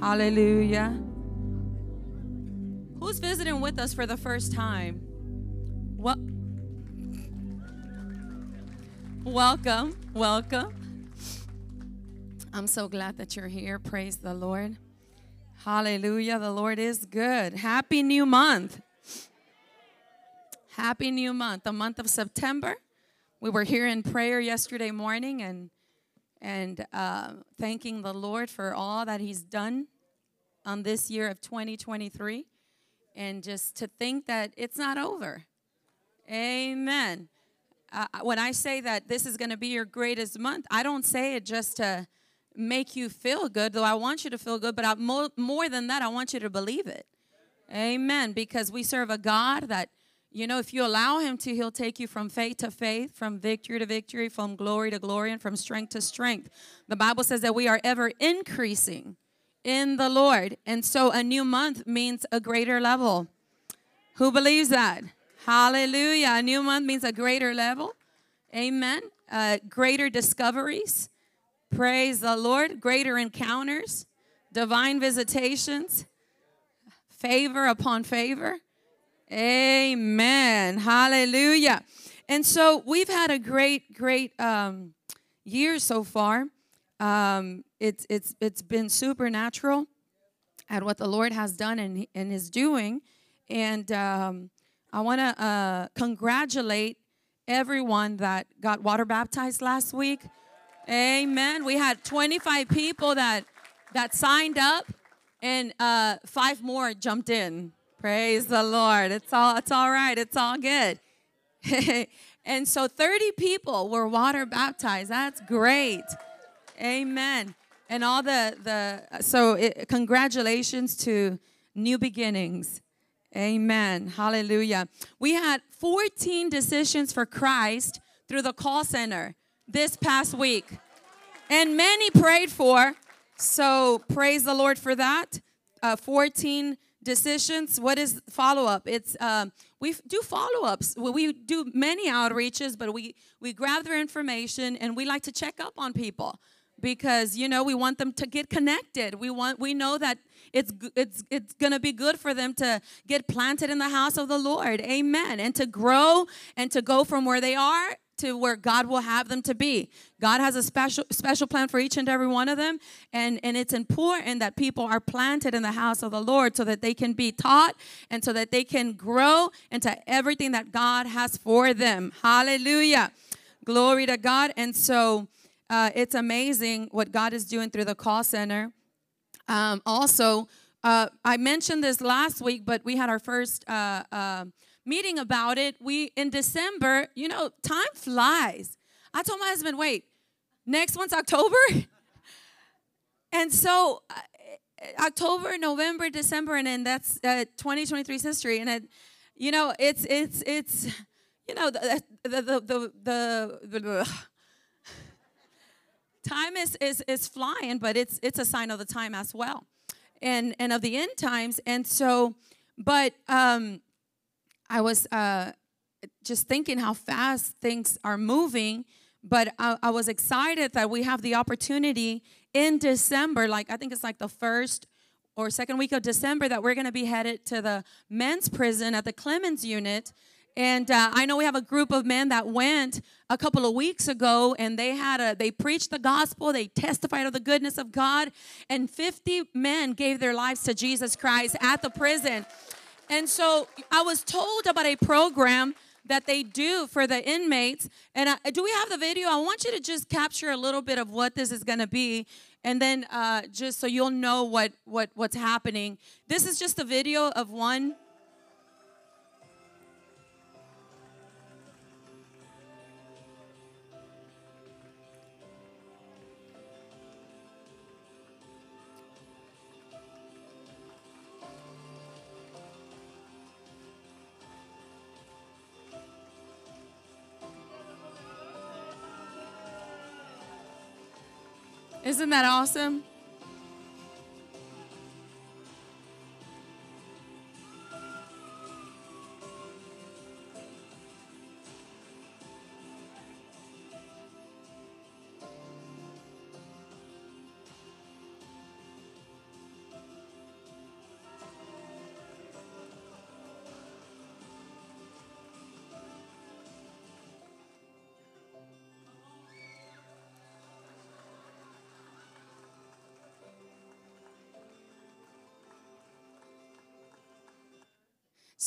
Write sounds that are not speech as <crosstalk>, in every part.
Hallelujah. Who's visiting with us for the first time? What? Welcome, welcome. I'm so glad that you're here. Praise the Lord. Hallelujah. The Lord is good. Happy new month. Happy new month, the month of September. We were here in prayer yesterday morning and and uh, thanking the Lord for all that He's done on this year of 2023, and just to think that it's not over. Amen. Uh, when I say that this is going to be your greatest month, I don't say it just to make you feel good, though I want you to feel good, but I, more, more than that, I want you to believe it. Amen. Because we serve a God that, you know, if you allow Him to, He'll take you from faith to faith, from victory to victory, from glory to glory, and from strength to strength. The Bible says that we are ever increasing in the Lord. And so a new month means a greater level. Who believes that? Hallelujah. A new month means a greater level. Amen. Uh, greater discoveries. Praise the Lord. Greater encounters, divine visitations, favor upon favor. Amen. Hallelujah. And so we've had a great, great um, year so far. Um, it's it's it's been supernatural at what the Lord has done and, and is doing, and um, I want to uh, congratulate everyone that got water baptized last week. Amen. We had 25 people that that signed up, and uh, five more jumped in. Praise the Lord. It's all it's all right. It's all good. <laughs> and so 30 people were water baptized. That's great. Amen. And all the the so it, congratulations to New Beginnings. Amen. Hallelujah. We had 14 decisions for Christ through the call center this past week. And many prayed for. So praise the Lord for that. Uh, 14 decisions. What is follow up? It's um, we do follow ups. We do many outreaches, but we we grab their information and we like to check up on people because you know we want them to get connected. We want we know that it's it's it's going to be good for them to get planted in the house of the Lord. Amen. And to grow and to go from where they are to where God will have them to be. God has a special special plan for each and every one of them and and it's important that people are planted in the house of the Lord so that they can be taught and so that they can grow into everything that God has for them. Hallelujah. Glory to God. And so uh, it's amazing what God is doing through the call center. Um, also, uh, I mentioned this last week, but we had our first uh, uh, meeting about it. We in December, you know, time flies. I told my husband, "Wait, next one's October," <laughs> and so uh, October, November, December, and then that's 2023's uh, history. And it, you know, it's it's it's you know the the the the, the, the time is, is, is flying, but it's, it's a sign of the time as well and, and of the end times. And so, but um, I was uh, just thinking how fast things are moving. But I, I was excited that we have the opportunity in December, like I think it's like the first or second week of December, that we're going to be headed to the men's prison at the Clemens unit and uh, I know we have a group of men that went a couple of weeks ago, and they had a they preached the gospel, they testified of the goodness of God, and 50 men gave their lives to Jesus Christ at the prison. And so I was told about a program that they do for the inmates. And uh, do we have the video? I want you to just capture a little bit of what this is going to be, and then uh, just so you'll know what what what's happening. This is just a video of one Isn't that awesome?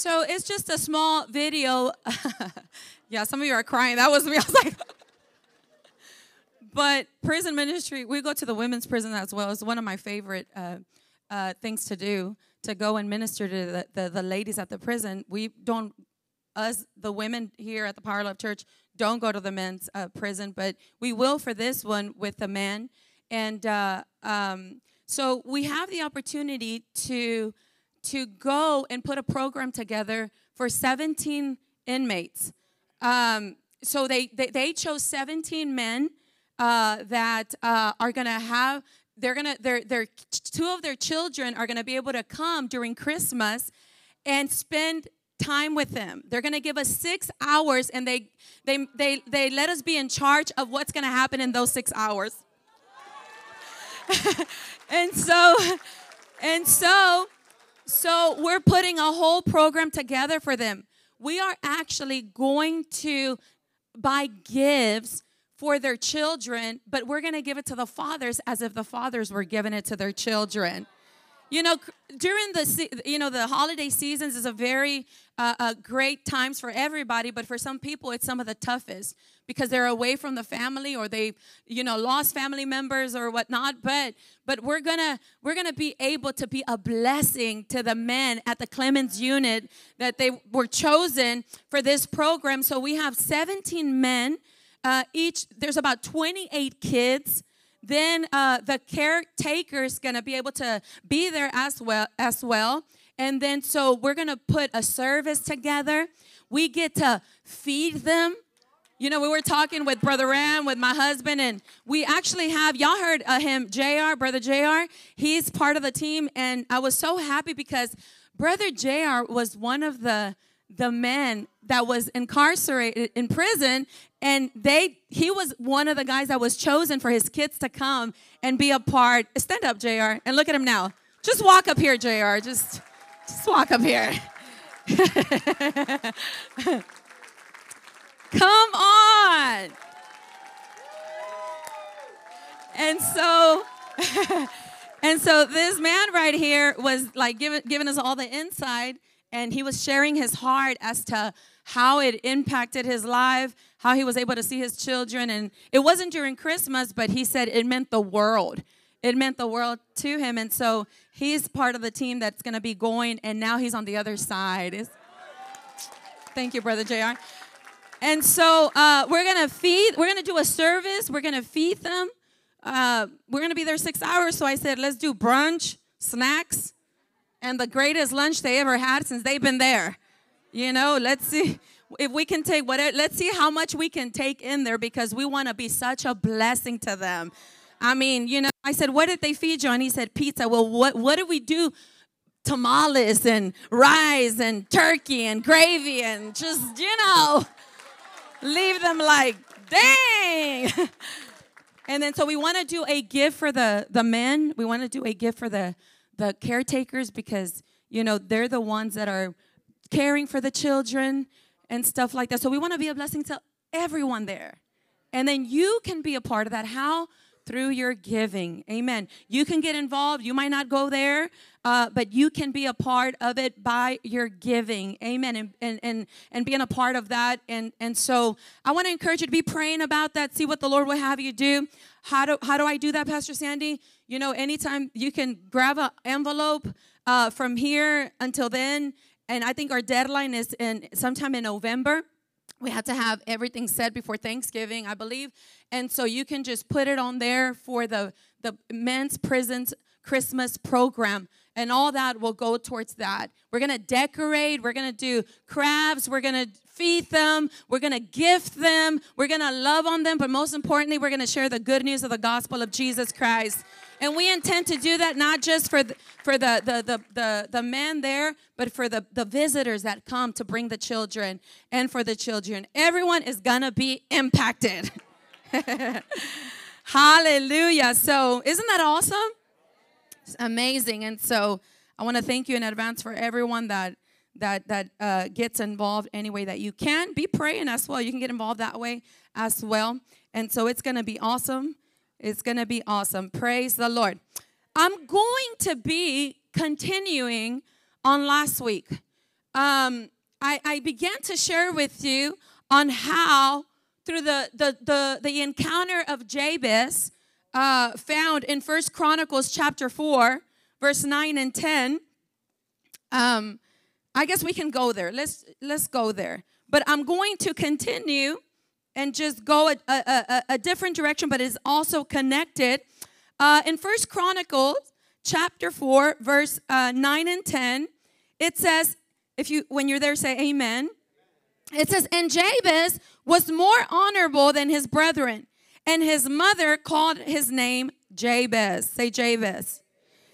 So it's just a small video. <laughs> yeah, some of you are crying. That was me. <laughs> I was like, but prison ministry, we go to the women's prison as well. It's one of my favorite uh, uh, things to do to go and minister to the, the, the ladies at the prison. We don't, us, the women here at the Power Love Church, don't go to the men's uh, prison, but we will for this one with the men. And uh, um, so we have the opportunity to to go and put a program together for 17 inmates. Um, so they, they, they chose 17 men uh, that uh, are going to have they're gonna their their two of their children are gonna be able to come during Christmas and spend time with them. They're gonna give us six hours, and they they they they let us be in charge of what's gonna happen in those six hours. <laughs> and so and so so we're putting a whole program together for them. We are actually going to buy gifts for their children, but we're going to give it to the fathers as if the fathers were giving it to their children. You know, during the you know the holiday seasons is a very uh, uh, great times for everybody, but for some people it's some of the toughest because they're away from the family or they you know lost family members or whatnot. But but we're gonna we're gonna be able to be a blessing to the men at the Clemens unit that they were chosen for this program. So we have 17 men uh, each, there's about 28 kids. Then uh, the caretaker is going to be able to be there as well. As well. And then so we're going to put a service together. We get to feed them. You know, we were talking with Brother Ram, with my husband, and we actually have, y'all heard uh, him, JR, Brother JR. He's part of the team, and I was so happy because Brother JR was one of the the men that was incarcerated in prison and they he was one of the guys that was chosen for his kids to come and be a part. Stand up jr and look at him now. Just walk up here jr just just walk up here <laughs> come on and so <laughs> and so this man right here was like giving, giving us all the inside and he was sharing his heart as to how it impacted his life, how he was able to see his children. And it wasn't during Christmas, but he said it meant the world. It meant the world to him. And so he's part of the team that's going to be going, and now he's on the other side. It's, thank you, Brother JR. And so uh, we're to feed, we're to do a service, we're to feed them. Uh, we're to be there six hours. So I said, let's do brunch, snacks, and the greatest lunch they ever had since they've been there. You know, let's see if we can take whatever, let's see how much we can take in there because we want to be such a blessing to them. I mean, you know, I said, what did they feed you? And he said, pizza. Well, what, what did we do? Tamales and rice and turkey and gravy and just, you know, leave them like, dang. <laughs> and then so we want to do a gift for the, the men. We want to do a gift for the, the caretakers because, you know, they're the ones that are caring for the children and stuff like that. So we want to be a blessing to everyone there. And then you can be a part of that. How? Through your giving. Amen. You can get involved. You might not go there, uh, but you can be a part of it by your giving. Amen. And, and, and, and being a part of that. And, and so I want to encourage you to be praying about that. See what the Lord will have you do. How do, how do I do that, Pastor Sandy? You know, anytime you can grab an envelope uh, from here until then and I think our deadline is in sometime in November. We had to have everything said before Thanksgiving, I believe. And so you can just put it on there for the, the men's prisons Christmas program. And all that will go towards that. We're to decorate. We're to do crafts. We're to feed them. We're to gift them. We're to love on them. But most importantly, we're to share the good news of the gospel of Jesus Christ. And we intend to do that not just for the, for the, the, the, the, the men there, but for the, the visitors that come to bring the children and for the children. Everyone is going to be impacted. <laughs> Hallelujah. So, isn't that awesome? It's amazing. And so, I want to thank you in advance for everyone that that that uh, gets involved any way that you can. Be praying as well. You can get involved that way as well. And so it's going to be awesome. It's going to be awesome. Praise the Lord. I'm going to be continuing on last week. um, I, I began to share with you on how through the the the, the encounter of Jabez uh, found in First Chronicles chapter four, verse nine and ten. Um, I guess we can go there. Let's let's go there. But I'm going to continue and just go a, a, a, a different direction, but it's also connected. Uh, in First Chronicles chapter four, verse uh, nine and ten, it says, if you when you're there, say Amen. It says, and Jabez was more honorable than his brethren, and his mother called his name Jabez. Say Jabez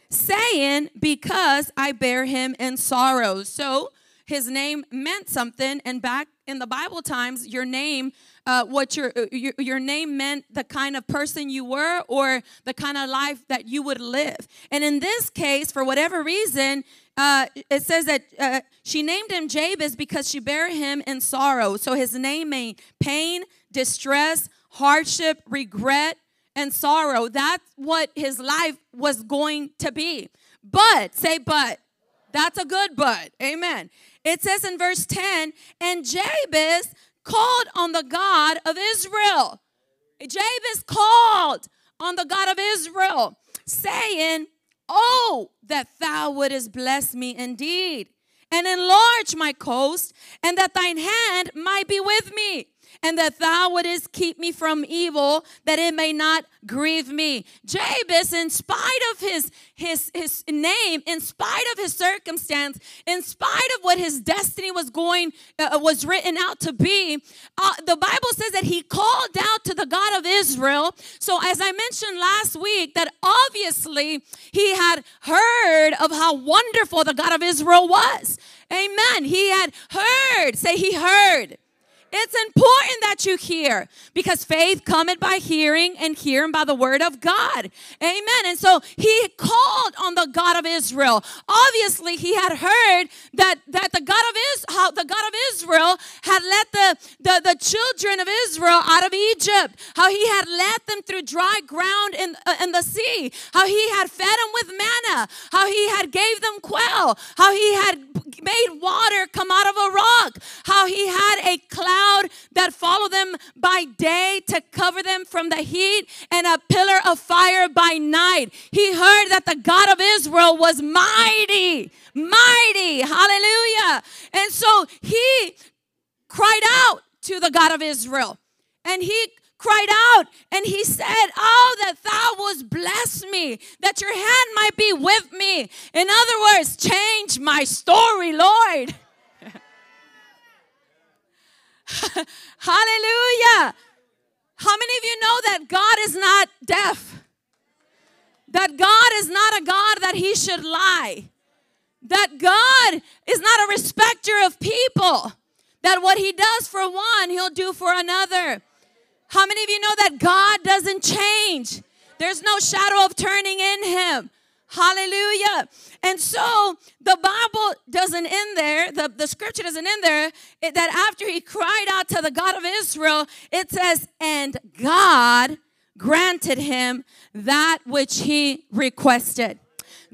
saying, Because I bear him in sorrows. So his name meant something, and back in the Bible times, your name, uh, what your, uh, your your name meant the kind of person you were or the kind of life that you would live. And in this case, for whatever reason, uh, it says that uh, she named him Jabez because she bare him in sorrow. So his name meant pain, distress, hardship, regret, and sorrow. That's what his life was going to be. But, say, but. That's a good but. Amen. It says in verse 10 and Jabez called on the God of Israel. Jabez called on the God of Israel, saying, Oh, that thou wouldest bless me indeed, and enlarge my coast, and that thine hand might be with me and that thou wouldest keep me from evil, that it may not grieve me. Jabez, in spite of his, his, his name, in spite of his circumstance, in spite of what his destiny was going, uh, was written out to be, uh, the Bible says that he called out to the God of Israel. So, as I mentioned last week, that obviously he had heard of how wonderful the God of Israel was. Amen. He had heard. Say, he heard. It's important that you hear because faith cometh by hearing and hearing by the word of God. Amen. And so he called on the God of Israel. Obviously, he had heard that, that the God of Is, how the God of Israel had led the, the, the children of Israel out of Egypt, how he had led them through dry ground in, uh, in the sea, how he had fed them with manna, how he had gave them quail, how he had made water come out of a rock, how he had a cloud that follow them by day to cover them from the heat and a pillar of fire by night. He heard that the God of Israel was mighty, mighty. Hallelujah. And so he cried out to the God of Israel. And he cried out and he said, Oh, that thou wouldst bless me, that your hand might be with me. In other words, change my story, Lord. <laughs> Hallelujah. How many of you know that God is not deaf? That God is not a God that he should lie. That God is not a respecter of people. That what he does for one, he'll do for another. How many of you know that God doesn't change? There's no shadow of turning in him. Hallelujah. And so the Bible doesn't end there, the, the scripture doesn't end there, it, that after he cried out to the God of Israel, it says, and God granted him that which he requested.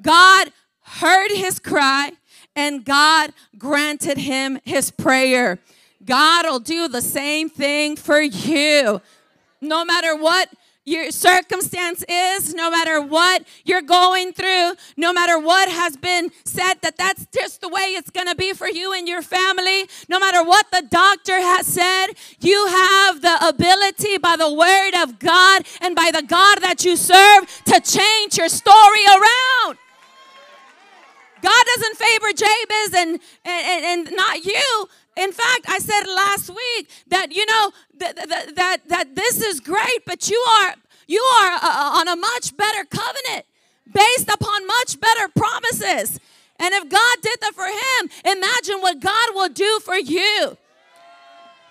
God heard his cry and God granted him his prayer. God will do the same thing for you. No matter what your circumstance is, no matter what you're going through, no matter what has been said, that that's just the way it's going to be for you and your family, no matter what the doctor has said, you have the ability by the word of God and by the God that you serve to change your story around. God doesn't favor Jabez and, and, and not you. In fact, I said last week that you know that that that, that this is great, but you are you are uh, uh, on a much better covenant based upon much better promises. And if God did that for him, imagine what God will do for you.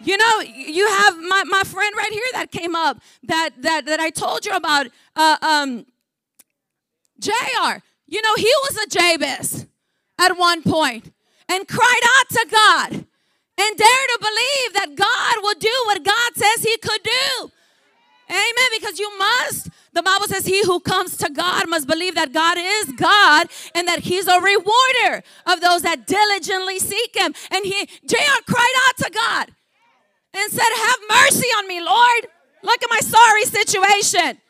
You know, you have my, my friend right here that came up that that that I told you about, uh, um, Jr. You know, he was a Jabez at one point and cried out to God and dare to believe that God will do what God says he could do. Amen. Because you must. The Bible says, He who comes to God must believe that God is God and that He's a rewarder of those that diligently seek Him. And he, JR cried out to God and said, Have mercy on me, Lord. Look at my sorry situation.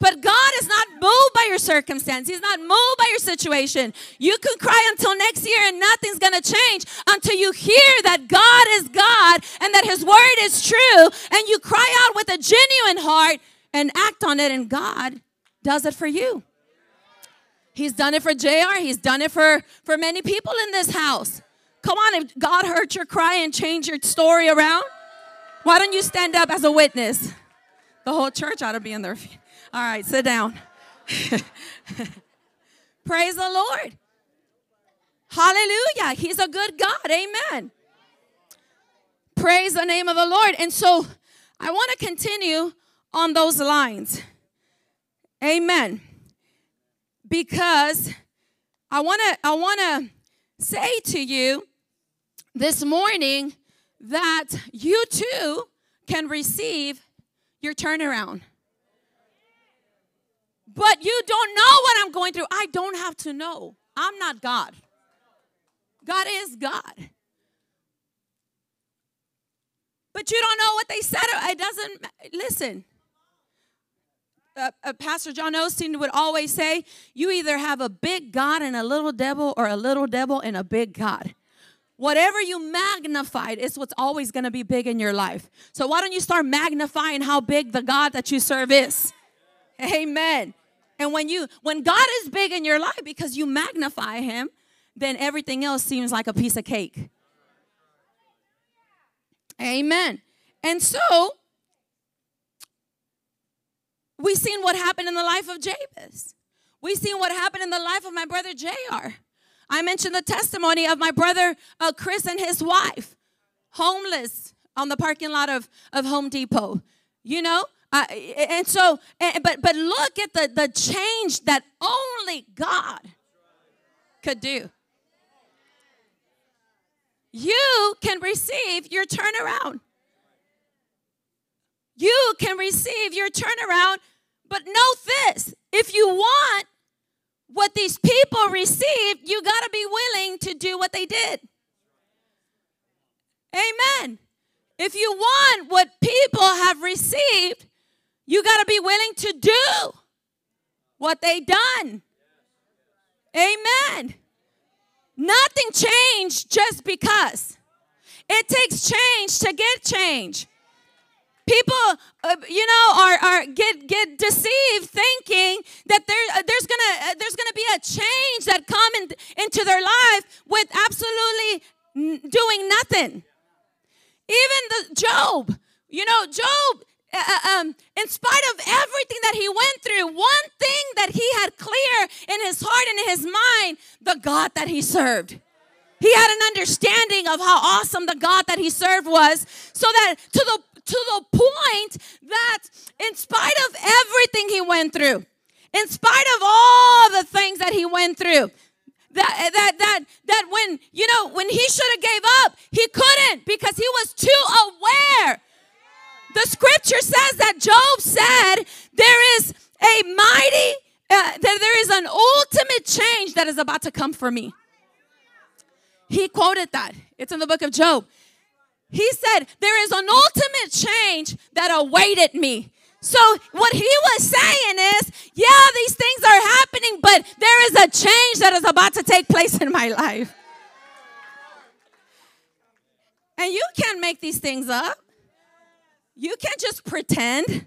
But God is not moved by your circumstance. He's not moved by your situation. You can cry until next year and nothing's going to change until you hear that God is God and that His word is true. And you cry out with a genuine heart and act on it, and God does it for you. He's done it for JR, He's done it for, for many people in this house. Come on, if God heard your cry and changed your story around, why don't you stand up as a witness? The whole church ought to be in their feet. All right, sit down. <laughs> Praise the Lord. Hallelujah. He's a good God. Amen. Praise the name of the Lord. And so I want to continue on those lines. Amen. Because I want to I want to say to you this morning that you too can receive your turnaround. But you don't know what I'm going through. I don't have to know. I'm not God. God is God. But you don't know what they said. It doesn't, listen. Uh, uh, Pastor John Osteen would always say, You either have a big God and a little devil, or a little devil and a big God. Whatever you magnified is what's always going to be big in your life. So why don't you start magnifying how big the God that you serve is? Amen. And when you when God is big in your life because you magnify him, then everything else seems like a piece of cake. Amen. And so we seen what happened in the life of Jabez. We seen what happened in the life of my brother JR. I mentioned the testimony of my brother uh, Chris and his wife, homeless on the parking lot of, of Home Depot. You know, uh, and so, and, but but look at the the change that only God could do. You can receive your turnaround. You can receive your turnaround, but note this: if you want what these people received, you got to be willing to do what they did. Amen. If you want what people have received, you got to be willing to do what they done. Amen. Nothing changed just because. It takes change to get change. People, uh, you know, are, are get get deceived thinking that there uh, there's gonna uh, there's gonna be a change that come in, into their life with absolutely n- doing nothing. Even the Job, you know, Job uh, uh, um, in spite of everything that he went through, one thing that he had clear in his heart and in his mind the God that he served. He had an understanding of how awesome the God that he served was, so that to the to the point that in spite of everything he went through, in spite of all the things that he went through, that that that that when you know when he should have gave up, he couldn't because he was too aware the scripture says that Job said there is a mighty, uh, that there is an ultimate change that is about to come for me. He quoted that. It's in the book of Job. He said, There is an ultimate change that awaited me. So, what he was saying is, yeah, these things are happening, but there is a change that is about to take place in my life. And you can't make these things up. You can't just pretend.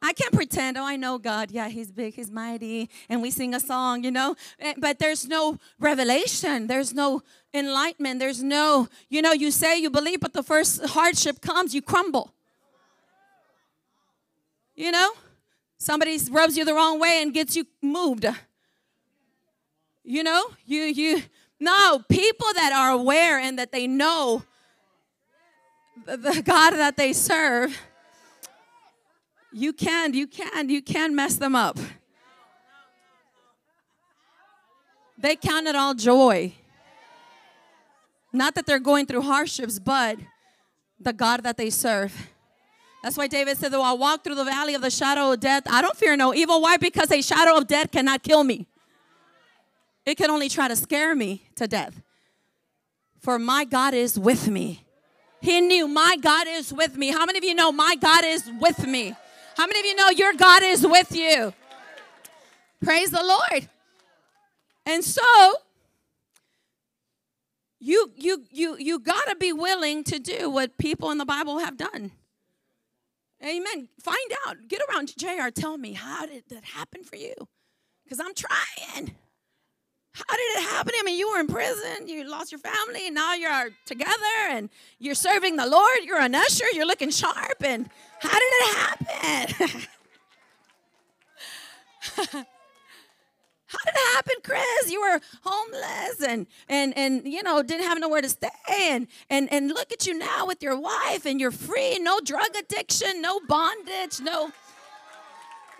I can't pretend, oh, I know God. Yeah, He's big, He's mighty. And we sing a song, you know. Eh, but there's no revelation, there's no enlightenment, there's no, you know, you say you believe, but the first hardship comes, you crumble. You know, somebody rubs you the wrong way and gets you moved. You know, you, you, no, people that are aware and that they know the God that they serve, you can, you can, you can mess them up. They count it all joy. Not that they're going through hardships, but the God that they serve. That's why David said, Though I walk through the valley of the shadow of death, I don't fear no evil. Why? Because a shadow of death cannot kill me, it can only try to scare me to death. For my God is with me. He knew my God is with me. How many of you know my God is with me? How many of you know your God is with you? Praise the Lord. And so you you you you got to be willing to do what people in the Bible have done. Amen. Find out. Get around JR. Tell me, how did that happen for you? Because I'm trying. How did it happen? I mean, you were in prison, you lost your family, and now you're together and you're serving the Lord. You're an usher, you're looking sharp. And how did it happen? <laughs> How did it happen, Chris? You were homeless and and and you know didn't have nowhere to stay and and and look at you now with your wife and you're free, no drug addiction, no bondage, no.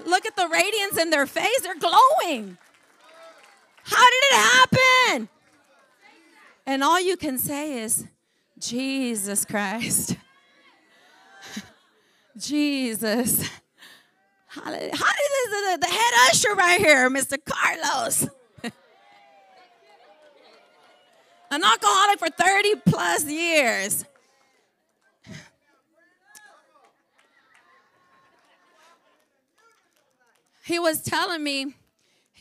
Look at the radiance in their face; they're glowing. How did it happen? And all you can say is, Jesus Christ. <laughs> Jesus. How did, the, the head usher right here, Mr. Carlos? <laughs> An alcoholic for 30 plus years. He was telling me,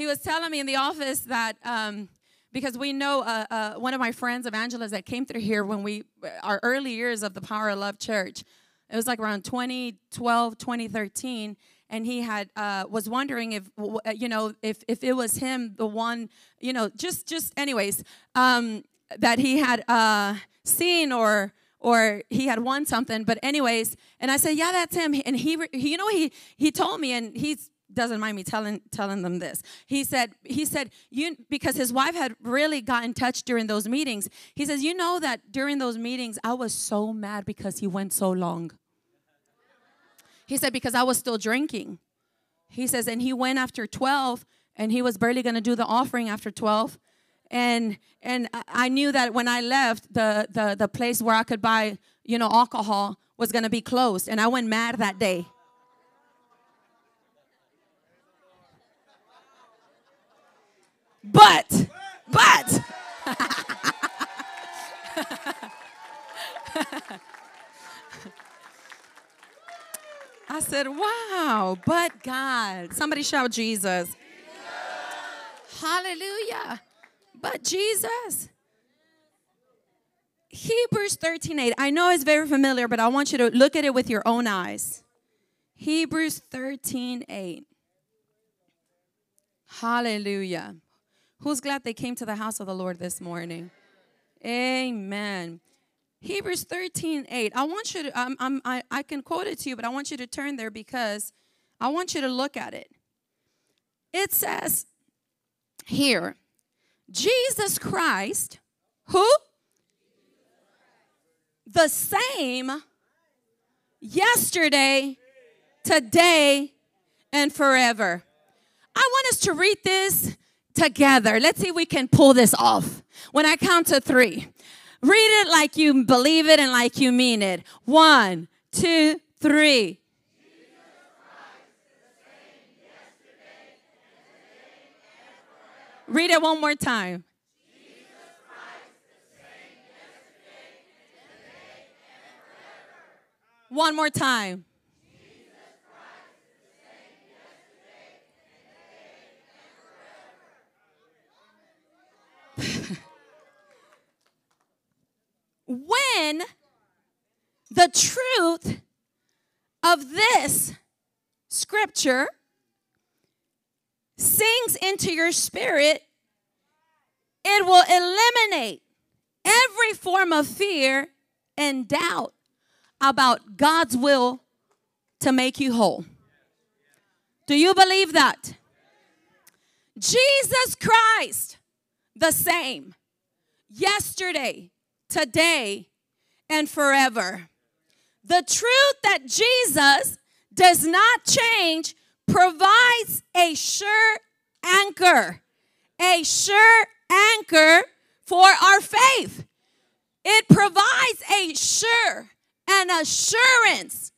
he was telling me in the office that um, because we know uh, uh, one of my friends, Evangelists, that came through here when we, our early years of the Power of Love Church, it was like around 2012, 2013 and he had uh, was wondering if you know if if it was him the one you know just just anyways um, that he had uh, seen or or he had won something. But anyways and i said yeah that's him. And he, you know he he told me and he doesn't mind me telling telling them this he said he said you because his wife had really got in touch during those meetings he says you know that during those meetings i was so mad because he went so long he said, Because I was still drinking. He says, And he went after 12 and he was barely going to do the offering after 12 and and I knew that when I left the the the place where I could buy you know alcohol was going to be closed and I went mad that day. But but I said, wow, but God. Somebody shout Jesus. Jesus. Hallelujah. But Jesus. Hebrews 13 8. I know it's very familiar, but I want you to look at it with your own eyes. Hebrews 13 8. Hallelujah. Who's glad they came to the house of the Lord this morning? Amen. Hebrews 13, 8. I want you to, I'm, I'm, I, I can quote it to you, but I want you to turn there because I want you to look at it. It says here, Jesus Christ, who? The same yesterday, today, and forever. I want us to read this together. Let's see if we can pull this off. When I count to three, Read it like you believe it and like you mean it. One, two, three. Read it one more time. One more time. When the truth of this scripture sinks into your spirit, it will eliminate every form of fear and doubt about God's will to make you whole. Do you believe that? Jesus Christ, the same yesterday, today, and forever. The truth that Jesus does not change provides a sure anchor, a sure anchor for our faith. It provides a sure an assurance,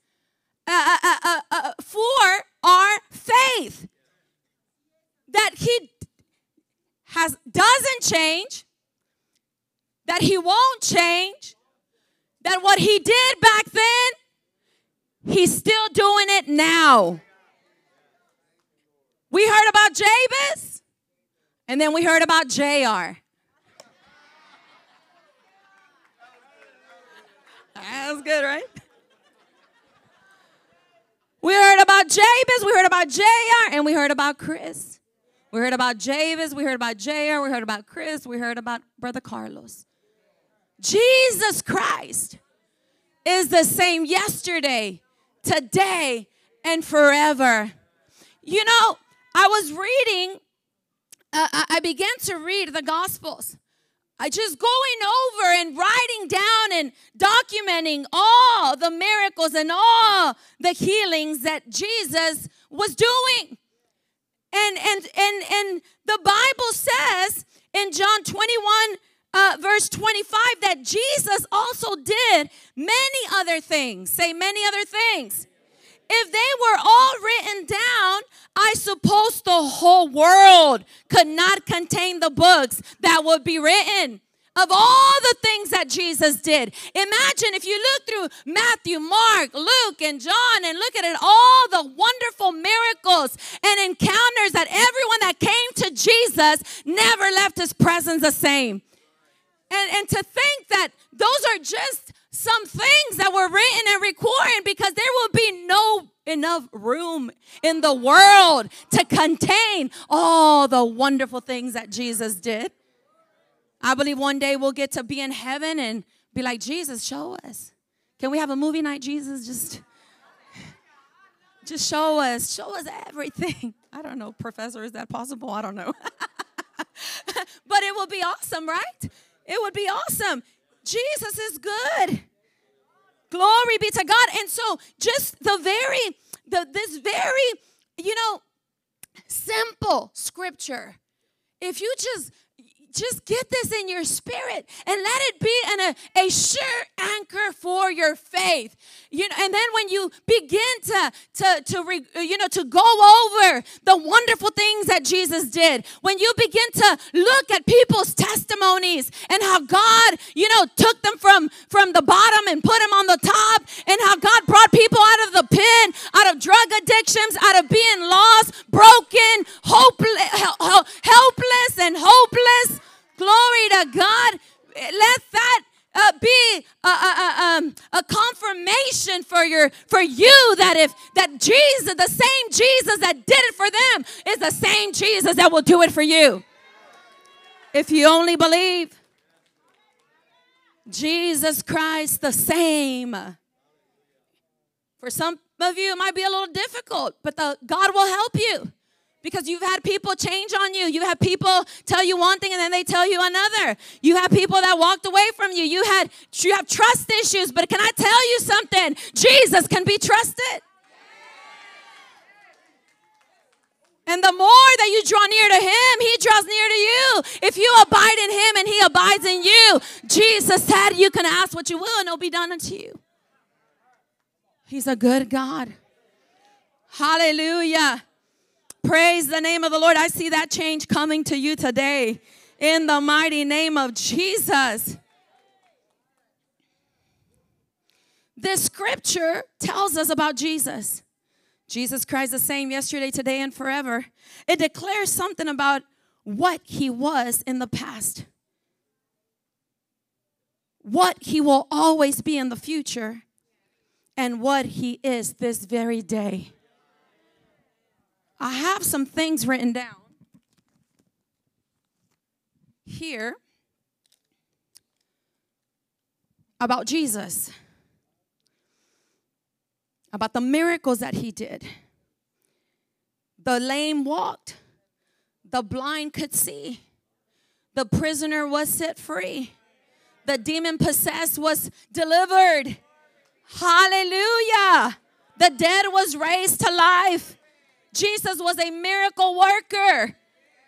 uh, uh, uh, uh, for our faith. That He has doesn't change, that He won't change, that what He did back then, He's still doing it now. We heard about Jabez, and then we heard about JR. That's good, right? We heard about Jabez, we heard about JR, and we heard about Chris. We heard about Jabez, we heard about JR, we heard about Chris, we heard about Brother Carlos. Jesus Christ is the same yesterday, today, and forever. You know, I was reading, uh, I began to read the Gospels. I just going over and writing down and documenting all the miracles and all the healings that Jesus was doing. And and and and the Bible says in John 21 uh, verse 25 that Jesus also did many other things. Say many other things. If they were all written down, I suppose the whole world could not contain the books that would be written of all the things that Jesus did. Imagine if you look through Matthew, Mark, Luke, and John and look at it, all the wonderful miracles and encounters that everyone that came to Jesus never left his presence the same. And, and to think that those are just some things that were written and recorded because there will be no enough room in the world to contain all the wonderful things that Jesus did. I believe one day we'll get to be in heaven and be like, Jesus, show us. Can we have a movie night, Jesus? Just, just show us, show us everything. I don't know, professor, is that possible? I don't know. <laughs> but it will be awesome, right? It would be awesome. Jesus is good. Glory be to God. And so just the very, the this very, you know, simple scripture. If you just just get this in your spirit and let it be an, a, a sure anchor for your faith. You know and then when you begin to to to re, you know to go over the wonderful things that jesus did when you begin to look at people's testimonies and how god you know took them from from the bottom and put them on the top and how god brought people out of the pit out of drug addictions out of being lost broken hopeless helpless and hopeless Glory to God. Let that uh, be a, a, um, a, confirmation for you that if that Jesus, the same Jesus that did it for them, is the same Jesus that will do it for you. If you only believe Jesus Christ, the same. For some of you, it might be a little difficult, but the, God will help you because you've had people change on you. You have people tell you one thing and then they tell you another. You have people that walked away from you. You had you have trust issues, but can I tell you something? Jesus can be trusted. And the more that you draw near to him, he draws near to you. If you abide in him and he abides in you, Jesus said, You can ask what you will and it'll be done unto you. He's a good God. Hallelujah. Praise the name of the Lord. I see that change coming to you today in the mighty name of Jesus. This scripture tells us about Jesus. Jesus Christ the same yesterday, today, and forever. It declares something about what he was in the past, what he will always be in the future, and what he is this very day. I have some things written down here about Jesus, about the miracles that he did. The lame walked, the blind could see, the prisoner was set free, the demon possessed was delivered. Hallelujah. The dead was raised to life. Jesus was a miracle worker.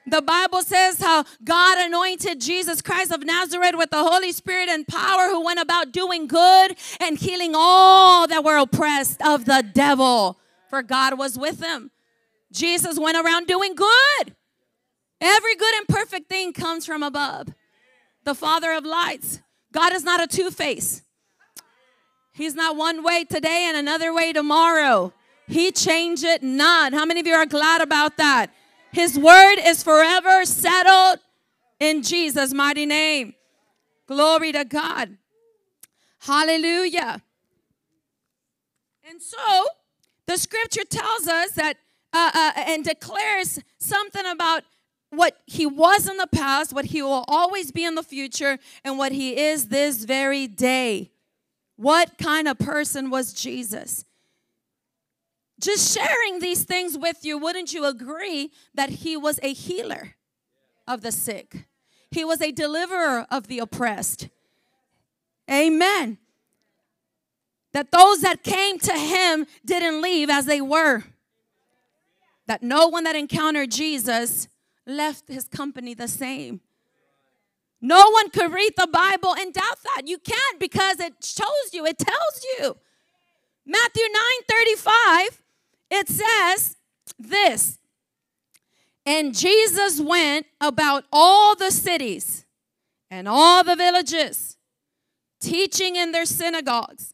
The Bible says how God anointed Jesus Christ of Nazareth with the Holy Spirit and power, who went about doing good and healing all that were oppressed of the devil, for God was with him. Jesus went around doing good. Every good and perfect thing comes from above. The Father of lights. God is not a two face. He's not one way today and another way tomorrow. He changed it not. How many of you are glad about that? His word is forever settled in Jesus' mighty name. Glory to God. Hallelujah. And so the scripture tells us that uh, uh, and declares something about what he was in the past, what he will always be in the future, and what he is this very day. What kind of person was Jesus? Just sharing these things with you, wouldn't you agree that he was a healer of the sick? He was a deliverer of the oppressed. Amen. That those that came to him didn't leave as they were. That no one that encountered Jesus left his company the same. No one could read the Bible and doubt that. You can't because it shows you, it tells you. Matthew 9 35 it says this And Jesus went about all the cities and all the villages, teaching in their synagogues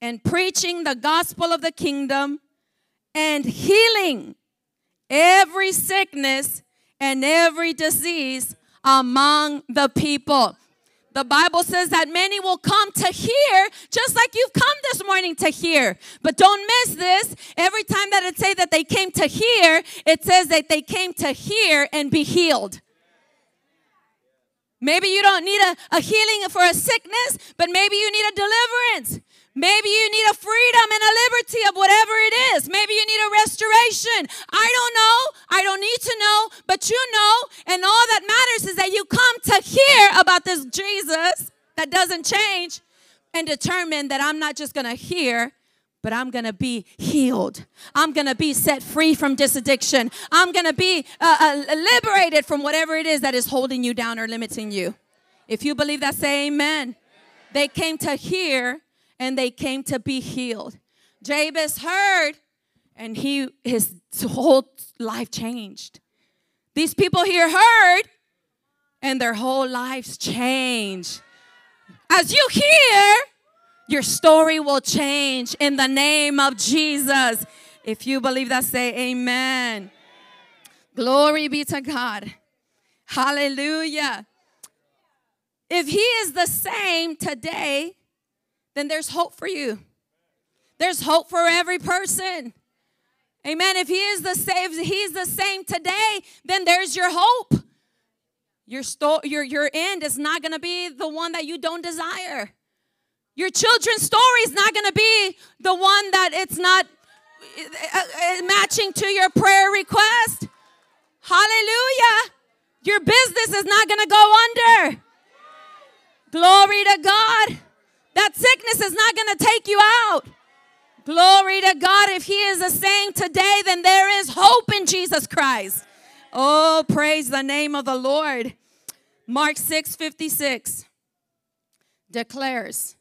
and preaching the gospel of the kingdom and healing every sickness and every disease among the people. The Bible says that many will come to hear, just like you've come this morning to hear. But don't miss this. Every time that it says that they came to hear, it says that they came to hear and be healed. Maybe you don't need a, a healing for a sickness, but maybe you need a deliverance. Maybe you need a freedom and a liberty of whatever it is. Maybe you need a restoration. I don't know. I don't need to know, but you know. And all that matters is that you come to hear about this Jesus that doesn't change and determine that I'm not just going to hear, but I'm going to be healed. I'm going to be set free from this addiction. I'm going to be uh, uh, liberated from whatever it is that is holding you down or limiting you. If you believe that, say amen. They came to hear and they came to be healed. Jabez heard and he his whole life changed. These people here heard and their whole lives changed. As you hear, your story will change in the name of Jesus. If you believe that, say amen. Glory be to God. Hallelujah. If he is the same today then there's hope for you. There's hope for every person. Amen. If he is the same, he's the same today, then there's your hope. Your, sto- your, your end is not going to be the one that you don't desire. Your children's story is not going to be the one that it's not uh, uh, matching to your prayer request. Hallelujah. Your business is not going to go under. Glory to God. That sickness is not going to take you out. Glory to God. If He is the same today, then there is hope in Jesus Christ. Oh, praise the name of the Lord. Mark 6 56 declares,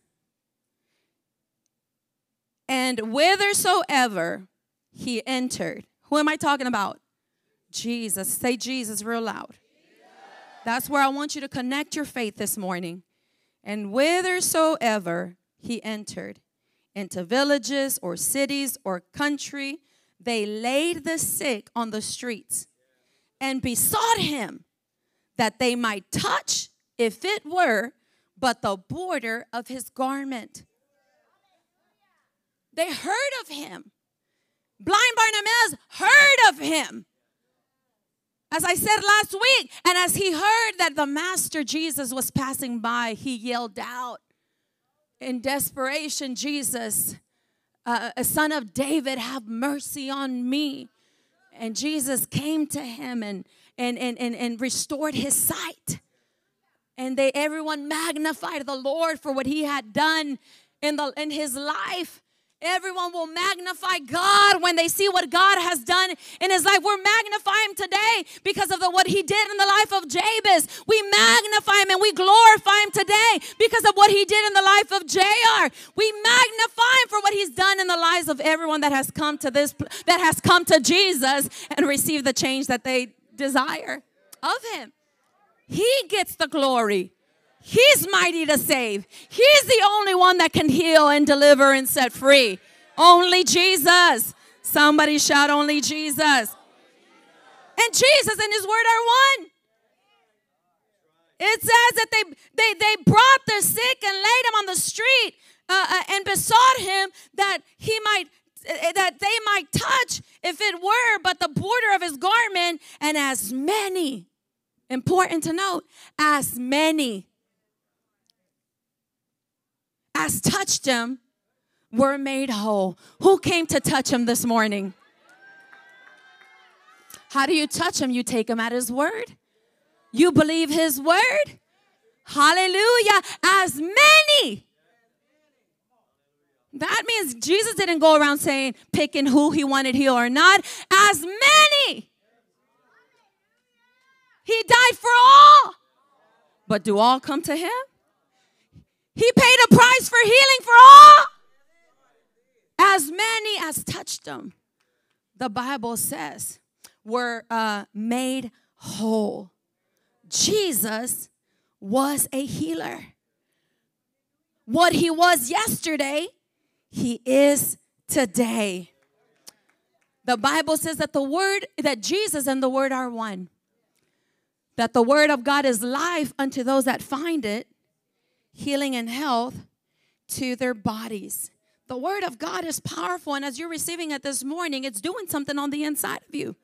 And whithersoever he entered, who am I talking about? Jesus. Say Jesus real loud. That's where I want you to connect your faith this morning. And whithersoever he entered, into villages or cities or country, they laid the sick on the streets and besought him that they might touch, if it were, but the border of his garment. They heard of him. Blind Bartimaeus heard of him. As I said last week, and as he heard that the Master Jesus was passing by, he yelled out in desperation, Jesus, uh, a son of David, have mercy on me. And Jesus came to him and, and, and, and, and restored his sight. And they everyone magnified the Lord for what he had done in, the, in his life. Everyone will magnify God when they see what God has done in his life. We're magnifying him today because of the, what he did in the life of Jabez. We magnify him and we glorify him today because of what he did in the life of JR. We magnify him for what he's done in the lives of everyone that has come to this that has come to Jesus and received the change that they desire of him. He gets the glory. He's mighty to save. He's the only one that can heal and deliver and set free. Only Jesus. Somebody shout, Only Jesus. And Jesus and His Word are one. It says that they, they, they brought the sick and laid him on the street uh, uh, and besought him that he might uh, that they might touch if it were but the border of his garment and as many important to note as many as touched him were made whole. Who came to touch him this morning? How do you touch him? You take him at his word. You believe his word. Hallelujah. As many. That means Jesus didn't go around saying, picking who he wanted heal or not. As many. He died for all. But do all come to him? He paid a price for healing for all. As many as touched him, the Bible says, were uh, made whole. Jesus was a healer. What he was yesterday, he is today. The Bible says that the word, that Jesus and the word are one. That the word of God is life unto those that find it, healing and health to their bodies. The word of God is powerful, and as you're receiving it this morning, it's doing something on the inside of you.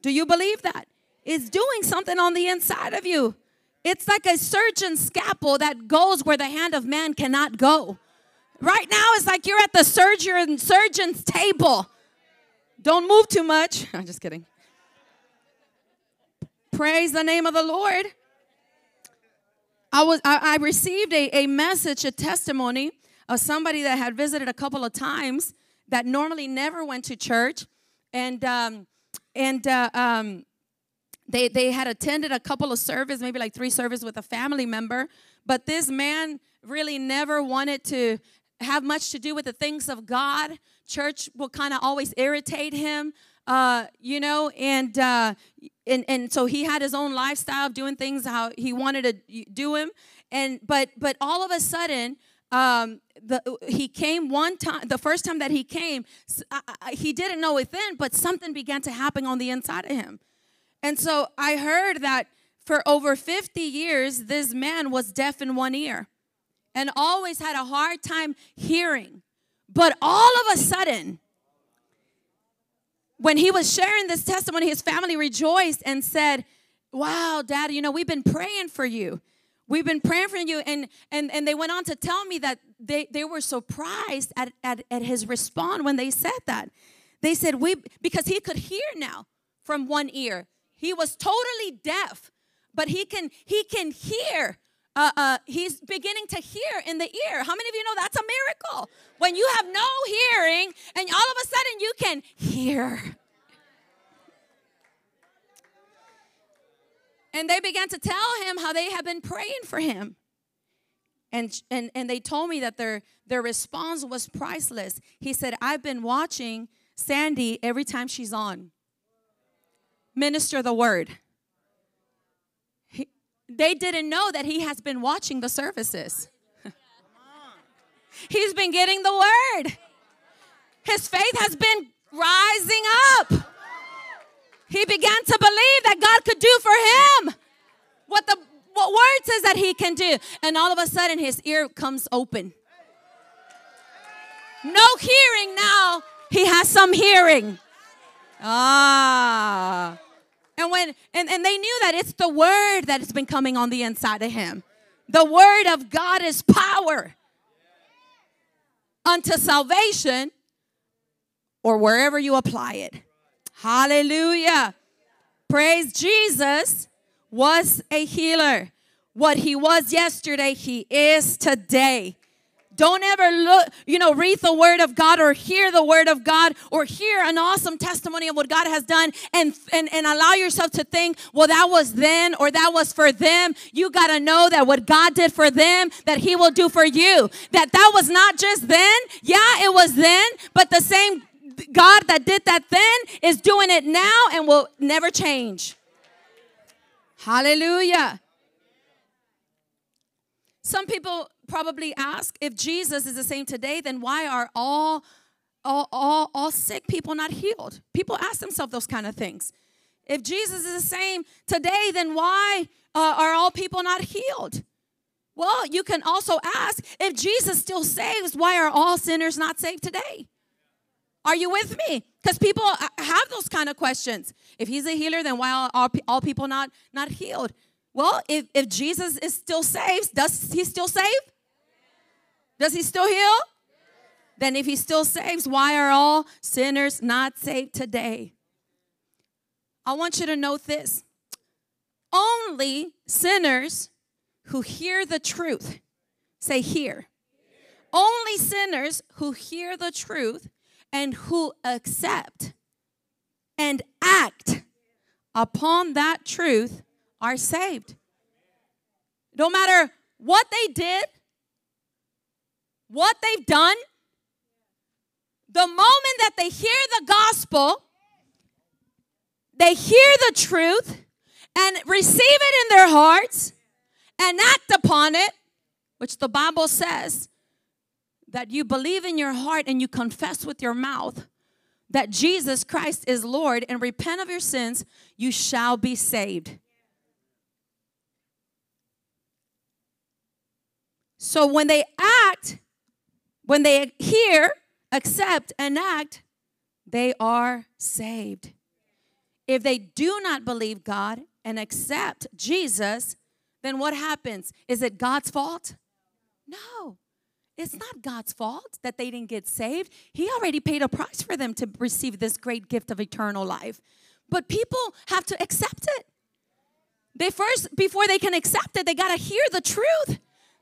Do you believe that? It's doing something on the inside of you. It's like a surgeon's scalpel that goes where the hand of man cannot go. Right now, it's like you're at the surgeon, surgeon's table. Don't move too much. <laughs> I'm just kidding. Praise the name of the Lord. I was I, I received a, a message, a testimony of somebody that had visited a couple of times that normally never went to church, and um, and uh, um, they they had attended a couple of services, maybe like three services with a family member, but this man really never wanted to have much to do with the things of God. Church will kind of always irritate him uh, you know, and uh, and and so he had his own lifestyle of doing things how he wanted to do him, and but but all of a sudden. Um, the, he came one time the first time that he came I, I, he didn't know it then but something began to happen on the inside of him and so i heard that for over 50 years this man was deaf in one ear and always had a hard time hearing but all of a sudden when he was sharing this testimony, his family rejoiced and said, Wow, Dad, you know, we've been praying for you. We've been praying for you. And and, and they went on to tell me that they, they were surprised at, at, at his response when they said that. They said, We because he could hear now from one ear. He was totally deaf, but he can he can hear uh, uh, he's beginning to hear in the ear. How many of you know that's a miracle? When you have no hearing and all of a sudden you can hear. And they began to tell him how they have been praying for him. And, and, and they told me that their, their response was priceless. He said, I've been watching Sandy every time she's on. Minister the word they didn't know that he has been watching the services. <laughs> He's been getting the word. His faith has been rising up. He began to believe that God could do for him what the what word says that he can do. And all of a sudden his ear comes open. No hearing now. He has some hearing. Ah. And when and, and they knew that it's the word that has been coming on the inside of him. The word of God is power unto salvation or wherever you apply it. Hallelujah. Praise Jesus was a healer. What he was yesterday, he is today. Don't ever look, you know, read the word of God or hear the word of God or hear an awesome testimony of what God has done and, and, and allow yourself to think, well, that was then or that was for them. You got to know that what God did for them, that He will do for you. That that was not just then. Yeah, it was then, but the same God that did that then is doing it now and will never change. Hallelujah. Some people probably ask if Jesus is the same today, then why are all, all, all, all sick people not healed? People ask themselves those kind of things. If Jesus is the same today, then why uh, are all people not healed? Well, you can also ask if Jesus still saves, why are all sinners not saved today? Are you with me? Because people uh, have those kind of questions. If he's a healer, then why are all, all people not, not healed? Well, if, if Jesus is still saves, does he still save? Does he still heal? Then if he still saves, why are all sinners not saved today? I want you to note this. Only sinners who hear the truth, say hear. Only sinners who hear the truth and who accept and act upon that truth are saved. No matter what they did, what they've done, the moment that they hear the gospel, they hear the truth and receive it in their hearts and act upon it, which the Bible says that you believe in your heart and you confess with your mouth that Jesus Christ is Lord and repent of your sins, you shall be saved. So when they act, when they hear, accept, and act, they are saved. If they do not believe God and accept Jesus, then what happens? Is it God's fault? No. It's not God's fault that they didn't get saved. He already paid a price for them to receive this great gift of eternal life. But people have to accept it. They first, before they can accept it, they got to hear the truth.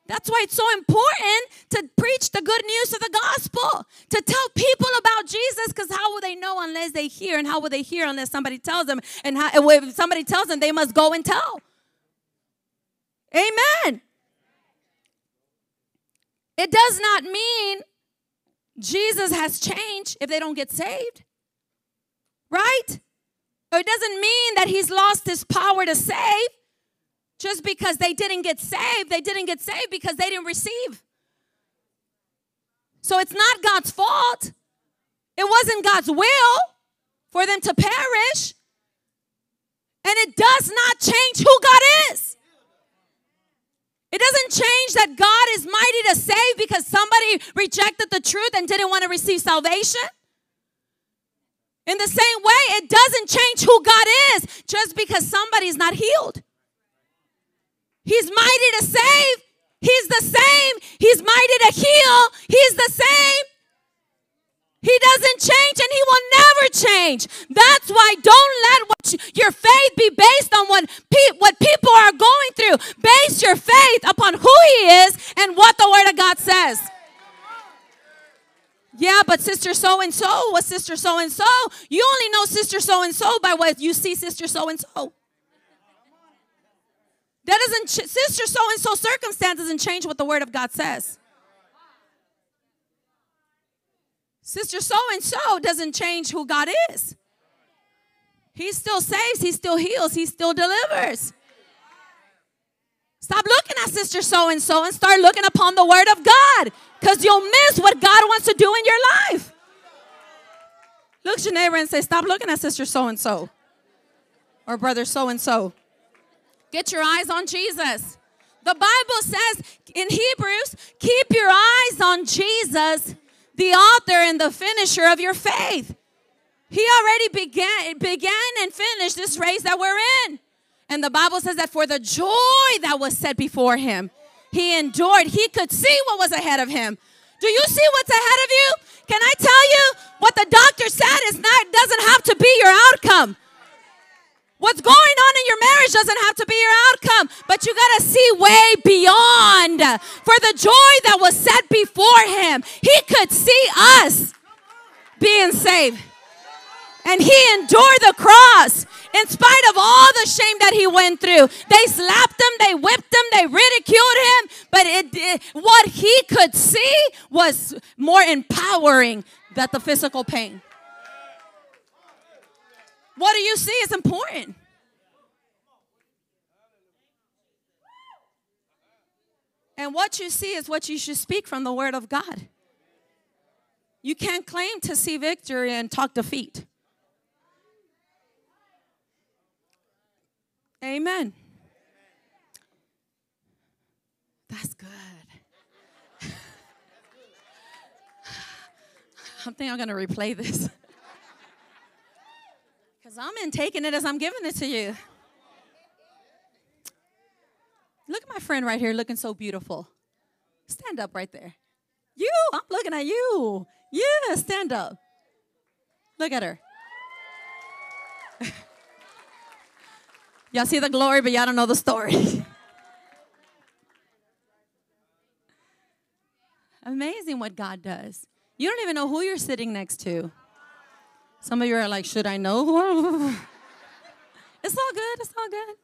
That's why it's so important to preach the good news of the gospel, to tell people about Jesus, because how will they know unless they hear? And how will they hear unless somebody tells them? And how, if somebody tells them, they must go and tell. Amen. It does not mean Jesus has changed if they don't get saved, right? It doesn't mean that he's lost his power to save. Just because they didn't get saved, they didn't get saved because they didn't receive. So it's not God's fault. It wasn't God's will for them to perish. And it does not change who God is. It doesn't change that God is mighty to save because somebody rejected the truth and didn't want to receive salvation. In the same way, it doesn't change who God is just because somebody's not healed. He's mighty to save. He's the same. He's mighty to heal. He's the same. He doesn't change and he will never change. That's why don't let what you, your faith be based on what, pe- what people are going through. Base your faith upon who he is and what the word of God says. Yeah, but sister so and so was sister so and so. You only know sister so and so by what you see sister so and so. That doesn't, ch- sister so and so circumstance doesn't change what the word of God says. Sister so and so doesn't change who God is. He still saves, he still heals, he still delivers. Stop looking at sister so and so and start looking upon the word of God because you'll miss what God wants to do in your life. Look at your neighbor and say, Stop looking at sister so and so or brother so and so. Get your eyes on Jesus. The Bible says in Hebrews, keep your eyes on Jesus, the author and the finisher of your faith. He already began, began and finished this race that we're in. And the Bible says that for the joy that was set before him, he endured. He could see what was ahead of him. Do you see what's ahead of you? Can I tell you what the doctor said is not doesn't have to be your outcome. What's going on in your marriage doesn't have to be your outcome, but you got to see way beyond. For the joy that was set before him, he could see us being saved. And he endured the cross in spite of all the shame that he went through. They slapped him, they whipped him, they ridiculed him, but it, it, what he could see was more empowering than the physical pain. What do you see is important. And what you see is what you should speak from the Word of God. You can't claim to see victory and talk defeat. Amen. That's good. <laughs> I think I'm going to replay this. <laughs> Because I'm in taking it as I'm giving it to you. Look at my friend right here looking so beautiful. Stand up right there. You, I'm looking at you. Yeah, stand up. Look at her. <laughs> y'all see the glory, but y'all don't know the story. <laughs> Amazing what God does. You don't even know who you're sitting next to. Some of you are like, should I know <laughs> it's all good. It's all good.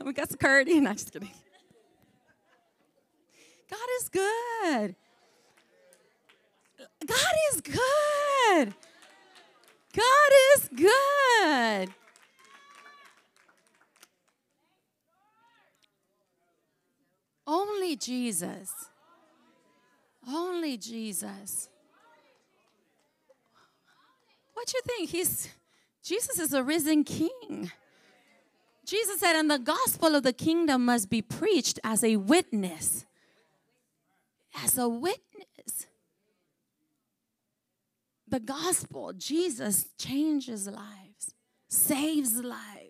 <laughs> we got security. <laughs> Not just kidding. God is good. God is good. God is good. Only Jesus. Only Jesus. What you think? He's Jesus is a risen king. Jesus said, and the gospel of the kingdom must be preached as a witness. As a witness. The gospel, Jesus changes lives, saves lives.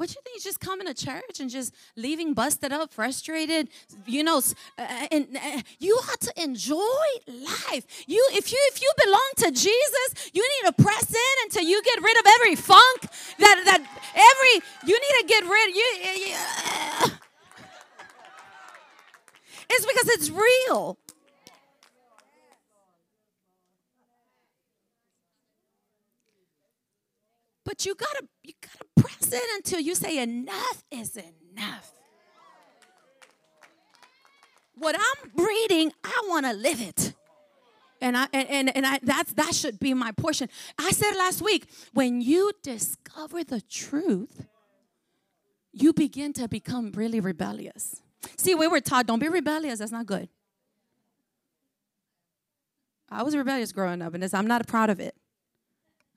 What you think? Just coming to church and just leaving busted up, frustrated. You know, uh, and uh, you ought to enjoy life. You, if you if you belong to Jesus, you need to press in until you get rid of every funk that that every you need to get rid. You, uh, it's because it's real. But you gotta you gotta press in until you say enough is enough. What I'm reading, I want to live it. And I and, and, and I that's that should be my portion. I said last week, when you discover the truth, you begin to become really rebellious. See, we were taught, don't be rebellious, that's not good. I was rebellious growing up, and I'm not proud of it.